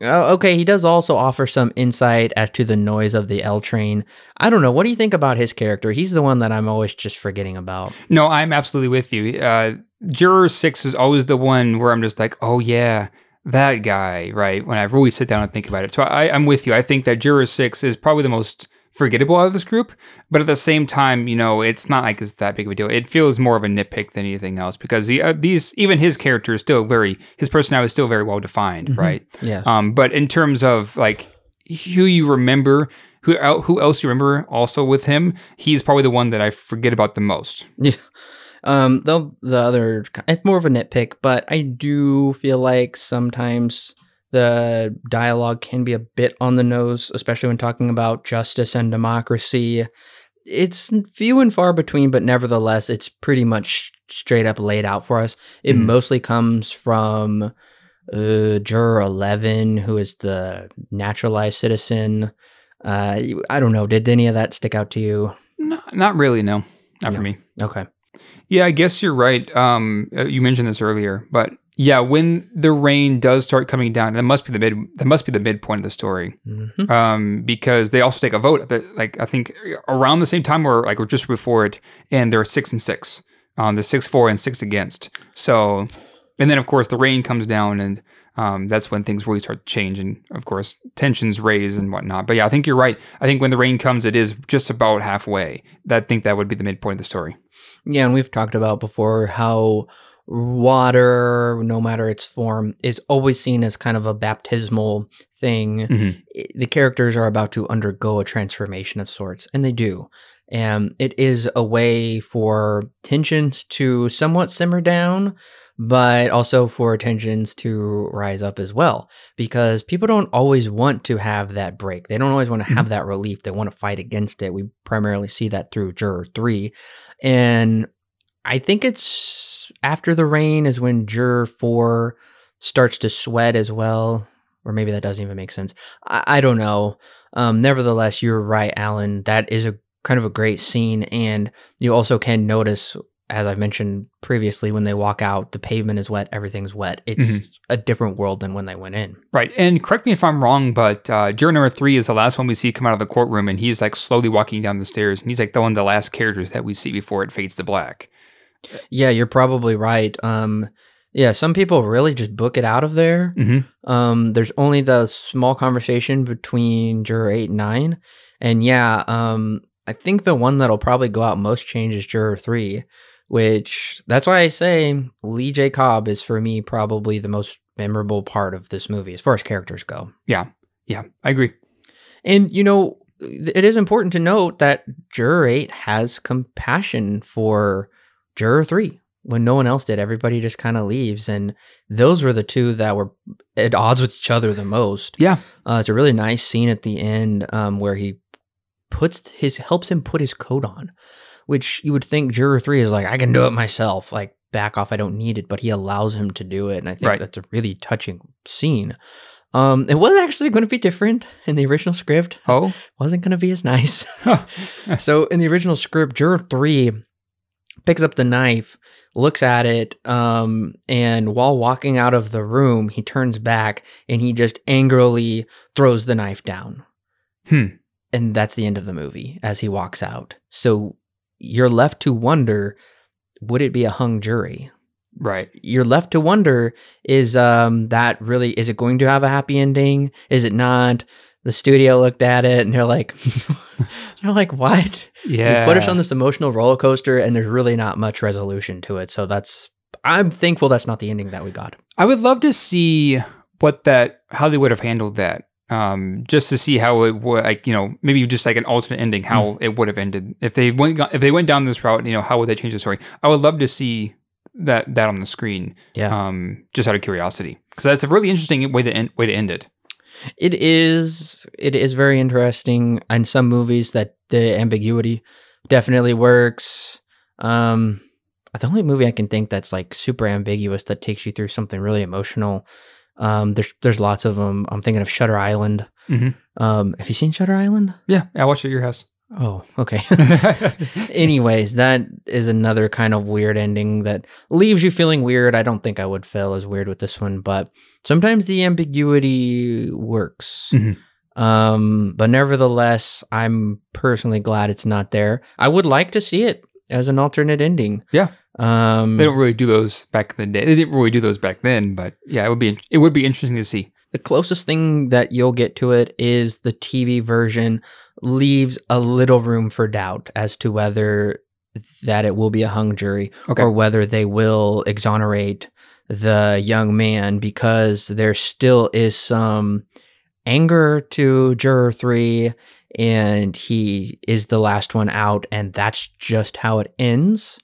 oh, okay, he does also offer some insight as to the noise of the L train. I don't know. What do you think about his character? He's the one that I'm always just forgetting about. No, I'm absolutely with you. Uh, Juror six is always the one where I'm just like, oh yeah, that guy, right? When I really sit down and think about it. So I, I'm with you. I think that Juror six is probably the most forgettable out of this group, but at the same time, you know, it's not like it's that big of a deal. It feels more of a nitpick than anything else because the, uh, these, even his character is still very, his personality is still very well defined, Mhm. right? Yes. Um, but in terms of like who you remember, who who else you remember also with him, he's probably the one that I forget about the most. Yeah. Um, the the other it's more of a nitpick, but I do feel like sometimes The dialogue can be a bit on the nose, especially when talking about justice and democracy. It's few and far between, but nevertheless, it's pretty much straight up laid out for us. It Mhm. mostly comes from uh, Juror 11, who is the naturalized citizen. Uh, I don't know. Did any of that stick out to you? No, not really. No, not for me. Okay. Yeah, I guess you're right. Um, uh, you mentioned this earlier, but yeah, when the rain does start coming down, that must be the mid. That must be the midpoint of the story. Mhm. Um, because they also take a vote. At the, like I think around the same time or like or just before it, and they're six and six. Um, the six for and six against. So, and then of course the rain comes down, and um, that's when things really start to change, and of course tensions raise and whatnot. But yeah, I think you're right. I think when the rain comes, it is just about halfway. I think that would be the midpoint of the story. Yeah, and we've talked about before how water, no matter its form, is always seen as kind of a baptismal thing. Mhm. The characters are about to undergo a transformation of sorts, and they do. And it is a way for tensions to somewhat simmer down, but also for tensions to rise up as well. Because people don't always want to have that break. They don't always want to have that relief. They want to fight against it. We primarily see that through Juror 3. And I think it's after the rain is when Juror 4 starts to sweat as well. Or maybe that doesn't even make sense. I, I don't know. Um, nevertheless, you're right, Alan. That is a kind of a great scene. And you also can notice, as I've mentioned previously, when they walk out, the pavement is wet, everything's wet. It's Mhm. a different world than when they went in. Right. And correct me if I'm wrong, but uh, juror number three is the last one we see come out of the courtroom, and he's like slowly walking down the stairs, and he's like the one of the last characters that we see before it fades to black. Yeah, you're probably right. Um, yeah, some people really just book it out of there. Mm-hmm. Um, there's only the small conversation between juror eight and nine, and yeah, um, I think the one that'll probably go out most change is juror three, which that's why I say Lee J. Cobb is for me probably the most memorable part of this movie as far as characters go. Yeah. Yeah. I agree. And you know, it is important to note that juror eight has compassion for juror three when no one else did. Everybody just kind of leaves, and those were the two that were at odds with each other the most. Yeah. Uh, it's a really nice scene at the end um, where he puts his helps him put his coat on, which you would think juror three is like, I can do it myself. Like back off, I don't need it, but he allows him to do it, and I think Right. that's a really touching scene. Um, it was actually going to be different in the original script. Oh. Wasn't going to be as nice. so in the original script, juror three picks up the knife, looks at it, um, and while walking out of the room, he turns back and he just angrily throws the knife down. Hmm. And that's the end of the movie as he walks out. So you're left to wonder would it be a hung jury? Right. You're left to wonder is um, that really, is it going to have a happy ending? Is it not? The studio looked at it and they're like, they're like, what? Yeah. You put us on this emotional roller coaster and there's really not much resolution to it. So that's, I'm thankful that's not the ending that we got. I would love to see what that, how they would have handled that. Um, just to see how it would, like you know, maybe just like an alternate ending, how it would have ended if they went if they went down this route. You know, how would they change the story? I would love to see that that on the screen. Yeah. Um, just out of curiosity, because that's a really interesting way to end, way to end it. It is it is very interesting in some movies that the ambiguity definitely works. Um the only movie I can think that's like super ambiguous that takes you through something really emotional. Um there's there's lots of them. I'm thinking of Shutter Island. Mhm. Um have you seen Shutter Island? Yeah, I watched it at your house. Oh, okay. Anyways, that is another kind of weird ending that leaves you feeling weird. I don't think I would feel as weird with this one, but sometimes the ambiguity works. Mhm. Um, but nevertheless, I'm personally glad it's not there. I would like to see it as an alternate ending. Yeah. Um, They don't really do those back in the day. They didn't really do those back then, but yeah, it would be it would be interesting to see. the closest thing that you'll get to it is the TV version leaves a little room for doubt as to whether that it will be a hung jury Okay. or whether they will exonerate the young man because there still is some anger to juror 3 and he is the last one out and that's just how it ends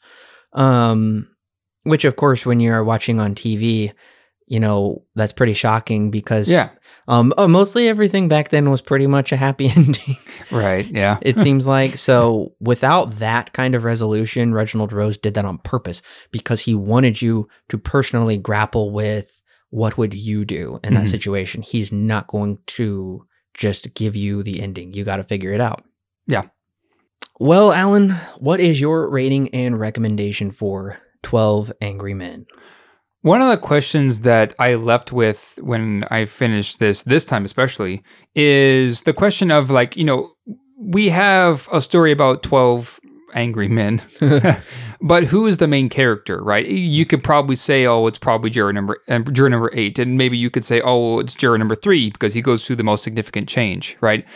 um which of course when you're watching on TV you know, that's pretty shocking because Yeah. Um uh, mostly everything back then was pretty much a happy ending. Right. Yeah. it seems like so without that kind of resolution, Reginald Rose did that on purpose because he wanted you to personally grapple with what would you do in that Mhm. situation. He's not going to just give you the ending. You got to figure it out. Yeah. Well, Alan, what is your rating and recommendation for 12 Angry Men? One of the questions that I left with when I finished this, this time especially, is the question of like, you know, we have a story about 12 angry men, but who is the main character, right? You could probably say, oh, it's probably juror number, uh, juror number eight. And maybe you could say, oh, it's juror number three because he goes through the most significant change, right?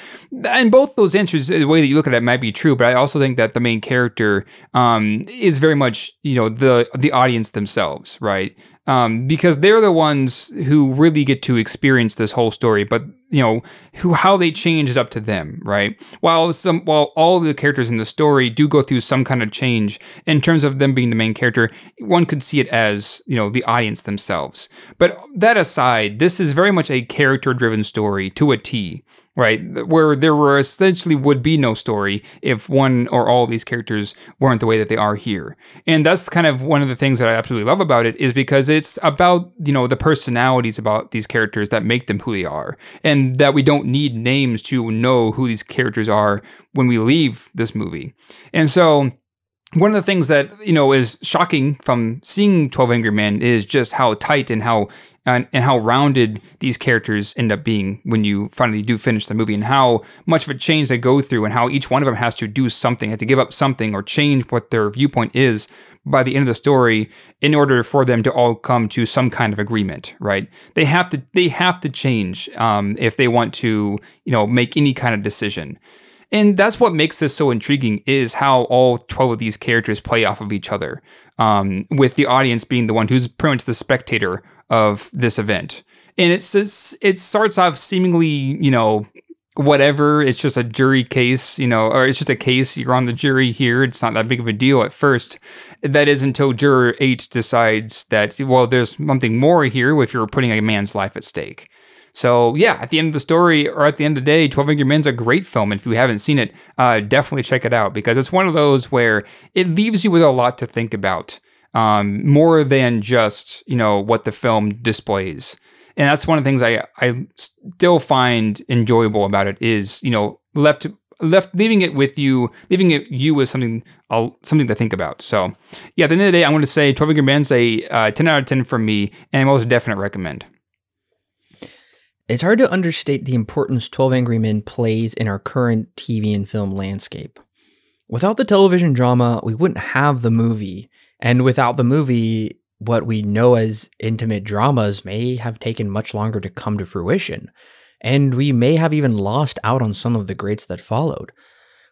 And both those answers, the way that you look at it might be true, but I also think that the main character um, is very much, you know, the the audience themselves, right? Um, because they're the ones who really get to experience this whole story. But you know, who how they change is up to them, right? While some, while all the characters in the story do go through some kind of change in terms of them being the main character, one could see it as you know the audience themselves. But that aside, this is very much a character-driven story to a T right? Where there were essentially would be no story if one or all these characters weren't the way that they are here. And that's kind of one of the things that I absolutely love about it is because it's about, you know, the personalities about these characters that make them who they are. And that we don't need names to know who these characters are when we leave this movie. And so one of the things that you know is shocking from seeing 12 angry men is just how tight and how and, and how rounded these characters end up being when you finally do finish the movie and how much of a change they go through and how each one of them has to do something have to give up something or change what their viewpoint is by the end of the story in order for them to all come to some kind of agreement right? They have to they have to change um, if they want to you know make any kind of decision and that's what makes this so intriguing is how all 12 of these characters play off of each other um, with the audience being the one who's pretty much the spectator of this event. And it's just, it starts off seemingly you know whatever. It's just a jury case you know or it's just a case. You're on the jury here. It's not that big of a deal at first. That is until juror 8 decides that well there's something more here if you're putting a man's life at stake so yeah, at the end of the story or at the end of the day, Twelve Angry Men's a great film. And if you haven't seen it, uh, definitely check it out because it's one of those where it leaves you with a lot to think about, um, more than just you know what the film displays. And that's one of the things I I still find enjoyable about it is you know left left leaving it with you, leaving it you with something uh, something to think about. So yeah, at the end of the day, I'm going to say Twelve Angry Men's a uh, ten out of ten from me, and most definite recommend. It's hard to understate the importance 12 Angry Men plays in our current TV and film landscape. Without the television drama, we wouldn't have the movie. And without the movie, what we know as intimate dramas may have taken much longer to come to fruition. And we may have even lost out on some of the greats that followed.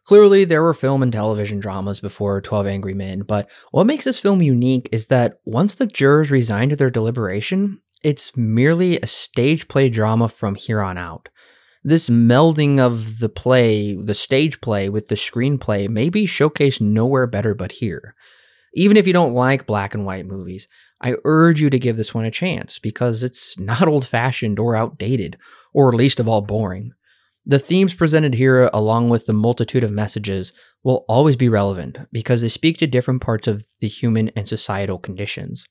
Clearly, there were film and television dramas before 12 Angry Men, but what makes this film unique is that once the jurors resigned to their deliberation, it's merely a stage play drama from here on out. This melding of the play, the stage play with the screenplay, may be showcased nowhere better but here. Even if you don't like black and white movies, I urge you to give this one a chance because it's not old fashioned or outdated, or least of all boring. The themes presented here, along with the multitude of messages, will always be relevant because they speak to different parts of the human and societal conditions.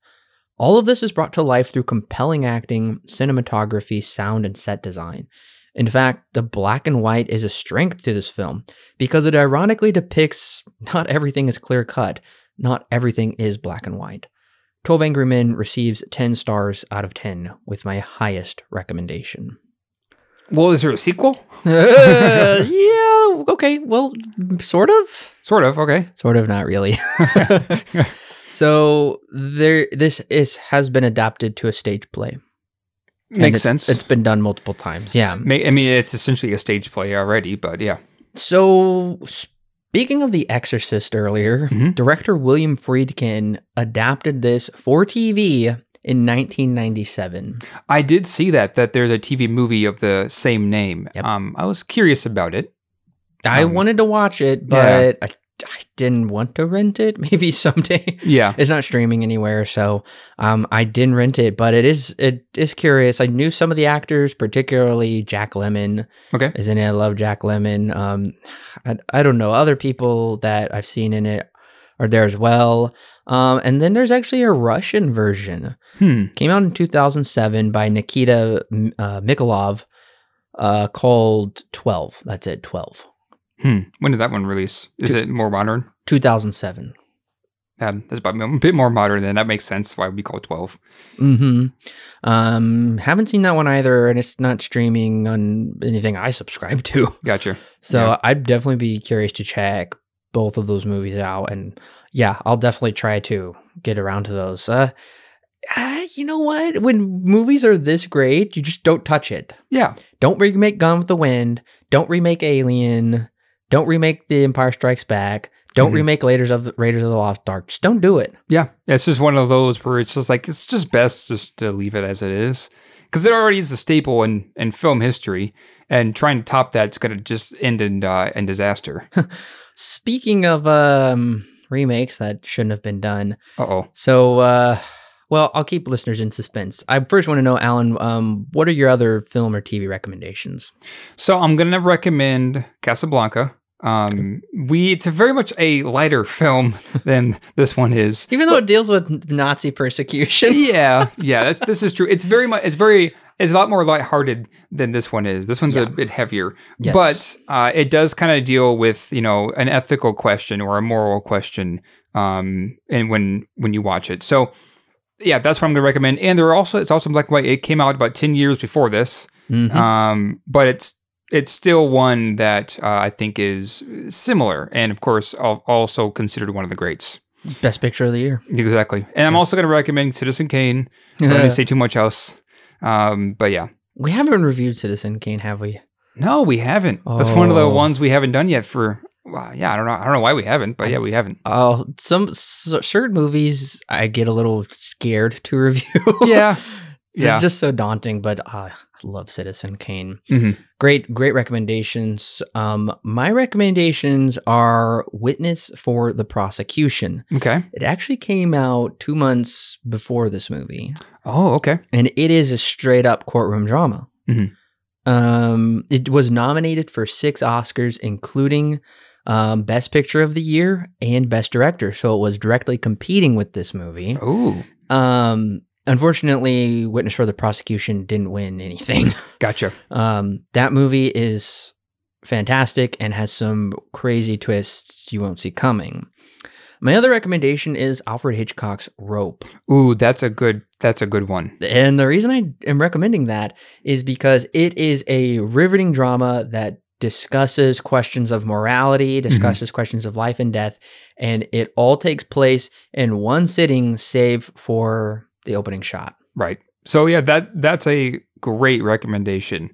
All of this is brought to life through compelling acting, cinematography, sound, and set design. In fact, the black and white is a strength to this film because it ironically depicts not everything is clear cut, not everything is black and white. 12 Angry Men receives 10 stars out of 10 with my highest recommendation. Well, is there a sequel? Uh, yeah, okay, well, sort of. Sort of. Okay. Sort of, not really. so there, this is has been adapted to a stage play. Makes it- sense. It's been done multiple times. Yeah. I mean, it's essentially a stage play already, but yeah. So speaking of The Exorcist earlier, Mhm. director William Friedkin adapted this for TV in 1997. I did see that that there's a TV movie of the same name. Yep. Um, I was curious about it. I Um, wanted to watch it, yeah. but I I didn't want to rent it. Maybe someday. Yeah. It's not streaming anywhere, so um, I didn't rent it. But it is it is curious. I knew some of the actors, particularly Jack Lemmon Okay. is in it. I love Jack Lemmon. Um, I, I don't know other people that I've seen in it are there as well. Um, and then there's actually a Russian version. Hmm. Came out in 2007 by Nikita uh, Mikhalkov, uh, called 12. That's it, 12. Hmm. When did that one release? Is it more modern? 2007. Um, that's about a bit more modern. Then that makes sense. Why we call it twelve? hmm Um, haven't seen that one either, and it's not streaming on anything I subscribe to. Gotcha. So Yeah. I'd definitely be curious to check both of those movies out, and yeah, I'll definitely try to get around to those. Uh, uh, you know what? When movies are this great, you just don't touch it. Yeah. Don't remake Gone with the Wind. Don't remake Alien. Don't remake The Empire Strikes Back. Don't Mhm. remake Raiders of the, Raiders of the Lost Ark. Just don't do it. Yeah. It's just one of those where it's just like it's just best just to leave it as it is because it already is a staple in in film history, and trying to top that's gonna just end in uh, in disaster. Speaking of um, remakes that shouldn't have been done, Uh oh. So, uh, well, I'll keep listeners in suspense. I first want to know, Alan, um, what are your other film or TV recommendations? So I'm gonna recommend Casablanca. Um, we it's a very much a lighter film than this one is. Even though it deals with Nazi persecution. yeah, yeah, that's this is true. It's very much it's very it's a lot more lighthearted than this one is. This one's Yeah. a bit heavier, Yes. but uh, it does kind of deal with you know an ethical question or a moral question. Um, and when when you watch it, so yeah, that's what I'm going to recommend. And there are also it's also black and white. It came out about ten years before this, Mhm. um, but it's it's still one that uh, I think is similar, and of course also considered one of the greats. Best picture of the year. Exactly. And I'm also going to recommend Citizen Kane. Don't need to say too much else. Um, but yeah. we haven't reviewed Citizen Kane, have we? No, we haven't. That's one of the Oh. ones we haven't done yet for well, yeah, I don't know. I don't know why we haven't, but yeah, we haven't. Oh, some s- certain movies I get a little scared to review. Yeah. It's Yeah. just so daunting, but uh, I love Citizen Kane. Mhm. Great, great recommendations. Um, my recommendations are Witness for the Prosecution. Okay. It actually came out two months before this movie, Oh, okay. and it is a straight up courtroom drama. Mhm. Um, it was nominated for six Oscars, including um, Best Picture of the Year and Best Director. So it was directly competing with this movie. Oh, Um, unfortunately, Witness for the Prosecution didn't win anything. gotcha. um, that movie is fantastic and has some crazy twists you won't see coming. My other recommendation is Alfred Hitchcock's Rope. Ooh, that's a good. That's a good one. And the reason I am recommending that is because it is a riveting drama that discusses questions of morality, discusses questions of life and death, and it all takes place in one sitting, save for the opening shot. Right. So yeah, that that's a great recommendation.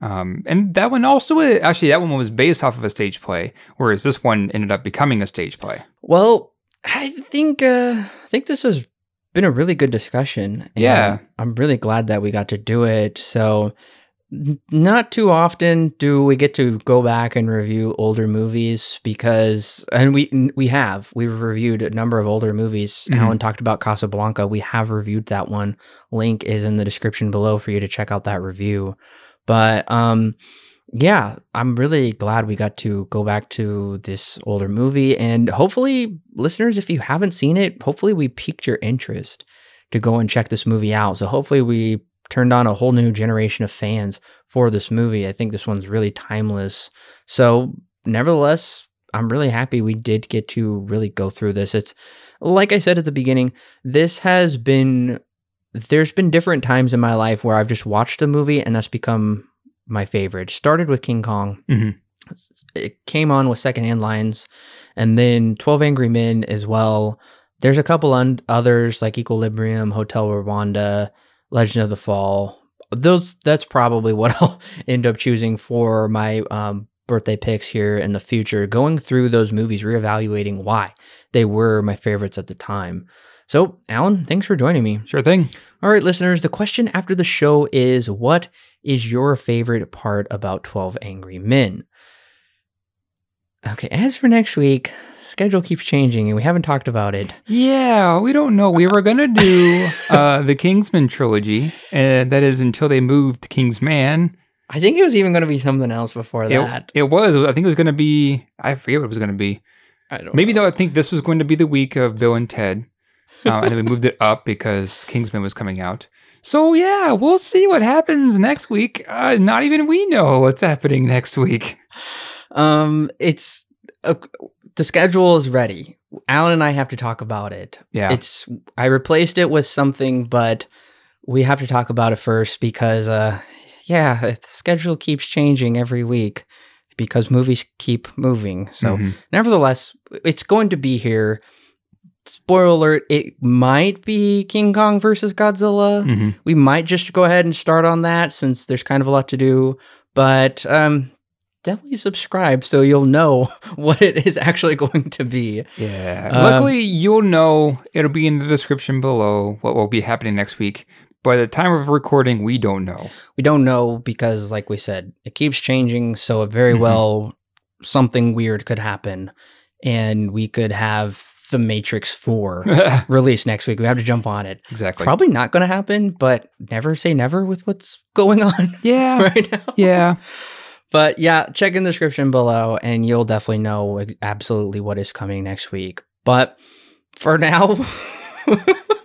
Um, and that one also actually that one was based off of a stage play, whereas this one ended up becoming a stage play. Well, I think uh, I think this has been a really good discussion. and Yeah. I'm really glad that we got to do it. So, not too often do we get to go back and review older movies because, and we we have we've reviewed a number of older movies. Mhm. Alan talked about Casablanca. We have reviewed that one. Link is in the description below for you to check out that review. But um, yeah, I'm really glad we got to go back to this older movie. And hopefully, listeners, if you haven't seen it, hopefully we piqued your interest to go and check this movie out. So hopefully we turned on a whole new generation of fans for this movie. I think this one's really timeless. So, nevertheless, I'm really happy we did get to really go through this. It's like I said at the beginning, this has been there's been different times in my life where I've just watched a movie and that's become my favorite. Started with King Kong. Mhm. It came on with Secondhand Lions, and then Twelve Angry Men as well. There's a couple un- others like Equilibrium, Hotel Rwanda, Legend of the Fall. Those that's probably what I'll end up choosing for my um, birthday picks here in the future. Going through those movies, reevaluating why they were my favorites at the time. So, Alan, thanks for joining me. Sure thing. All right, listeners, the question after the show is what is your favorite part about 12 Angry Men? Okay, as for next week, schedule keeps changing and we haven't talked about it. Yeah, we don't know. We were gonna do uh, the Kingsman trilogy, and that is until they moved Kingsman. I think it was even going to be something else before It, that. it was. I think it was gonna be. I forget what it was gonna be. I don't Maybe know. though, I think this was going to be the week of Bill and Ted, uh, and then we moved it up because Kingsman was coming out. So yeah, we'll see what happens next week. Uh, not even we know what's happening next week. Um, it's uh, the schedule is ready. Alan and I have to talk about it. Yeah. It's I replaced it with something, but we have to talk about it first because uh yeah, the schedule keeps changing every week because movies keep moving. So Mhm. nevertheless, it's going to be here. Spoiler alert, it might be King Kong versus Godzilla. Mhm. We might just go ahead and start on that since there's kind of a lot to do. But um definitely subscribe so you'll know what it is actually going to be. Yeah. Um, Luckily, you'll know it'll be in the description below what will be happening next week. By the time of recording, we don't know. We don't know because like we said, it keeps changing, so it very Mhm. well something weird could happen and we could have the Matrix 4 release next week. We have to jump on it. exactly. Probably not going to happen, but never say never with what's going on yeah. right now. Yeah. But yeah, check in the description below and you'll definitely know absolutely what is coming next week. But for now,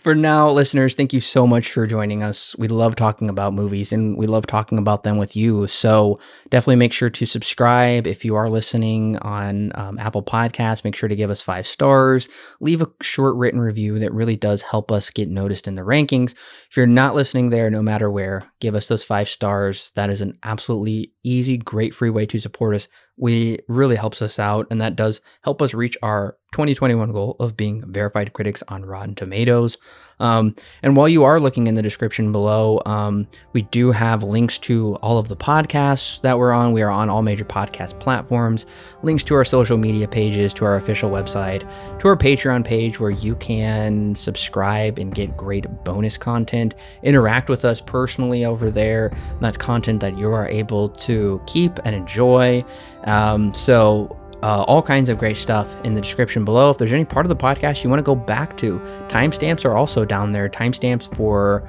for now, listeners, thank you so much for joining us. We love talking about movies and we love talking about them with you. So definitely make sure to subscribe if you are listening on um, Apple Podcasts. Make sure to give us five stars. Leave a short written review that really does help us get noticed in the rankings. If you're not listening there, no matter where, give us those five stars. That is an absolutely easy, great free way to support us. We really helps us out, and that does help us reach our 2021 goal of being verified critics on Rotten Tomatoes. Um, and while you are looking in the description below, um, we do have links to all of the podcasts that we're on. We are on all major podcast platforms, links to our social media pages, to our official website, to our Patreon page where you can subscribe and get great bonus content, interact with us personally over there. That's content that you are able to keep and enjoy. Um, so, uh, all kinds of great stuff in the description below. If there's any part of the podcast you want to go back to, timestamps are also down there. Timestamps for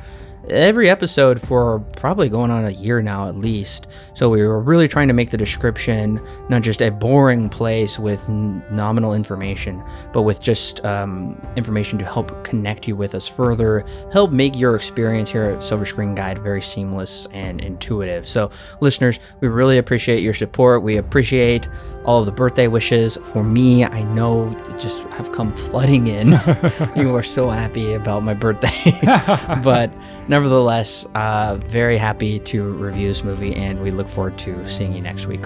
every episode for probably going on a year now at least. So we were really trying to make the description not just a boring place with n- nominal information, but with just um, information to help connect you with us further, help make your experience here at Silver Screen Guide very seamless and intuitive. So, listeners, we really appreciate your support. We appreciate all of the birthday wishes. For me, I know they just have come flooding in. you are so happy about my birthday. but nevertheless, uh, very happy to review this movie, and we look forward to seeing you next week.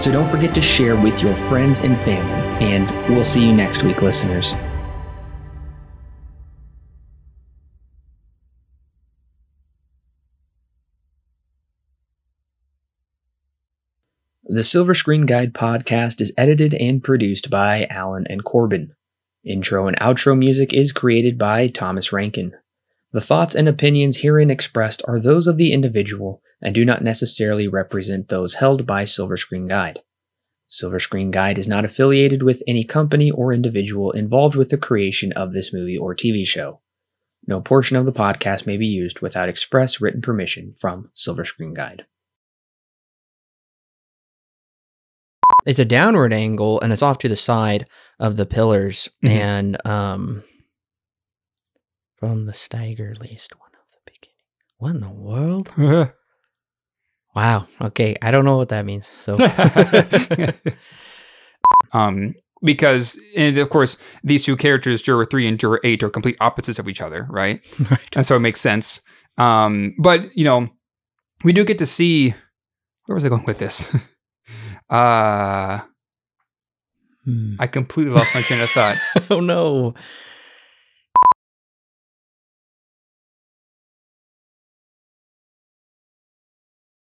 So don't forget to share with your friends and family. And we'll see you next week, listeners. The Silver Screen Guide podcast is edited and produced by Alan and Corbin. Intro and outro music is created by Thomas Rankin. The thoughts and opinions herein expressed are those of the individual and do not necessarily represent those held by Silver Screen Guide. Silver Screen Guide is not affiliated with any company or individual involved with the creation of this movie or TV show. No portion of the podcast may be used without express written permission from Silver Screen Guide. It's a downward angle and it's off to the side of the pillars Mhm. and um from the stagger least one of the beginning. What in the world? Wow. Okay, I don't know what that means. So um, because and of course these two characters, Juror Three and Juror Eight, are complete opposites of each other, right? Right. And so it makes sense. Um, but you know, we do get to see where was I going with this? uh Hmm. I completely lost my train of thought. oh no.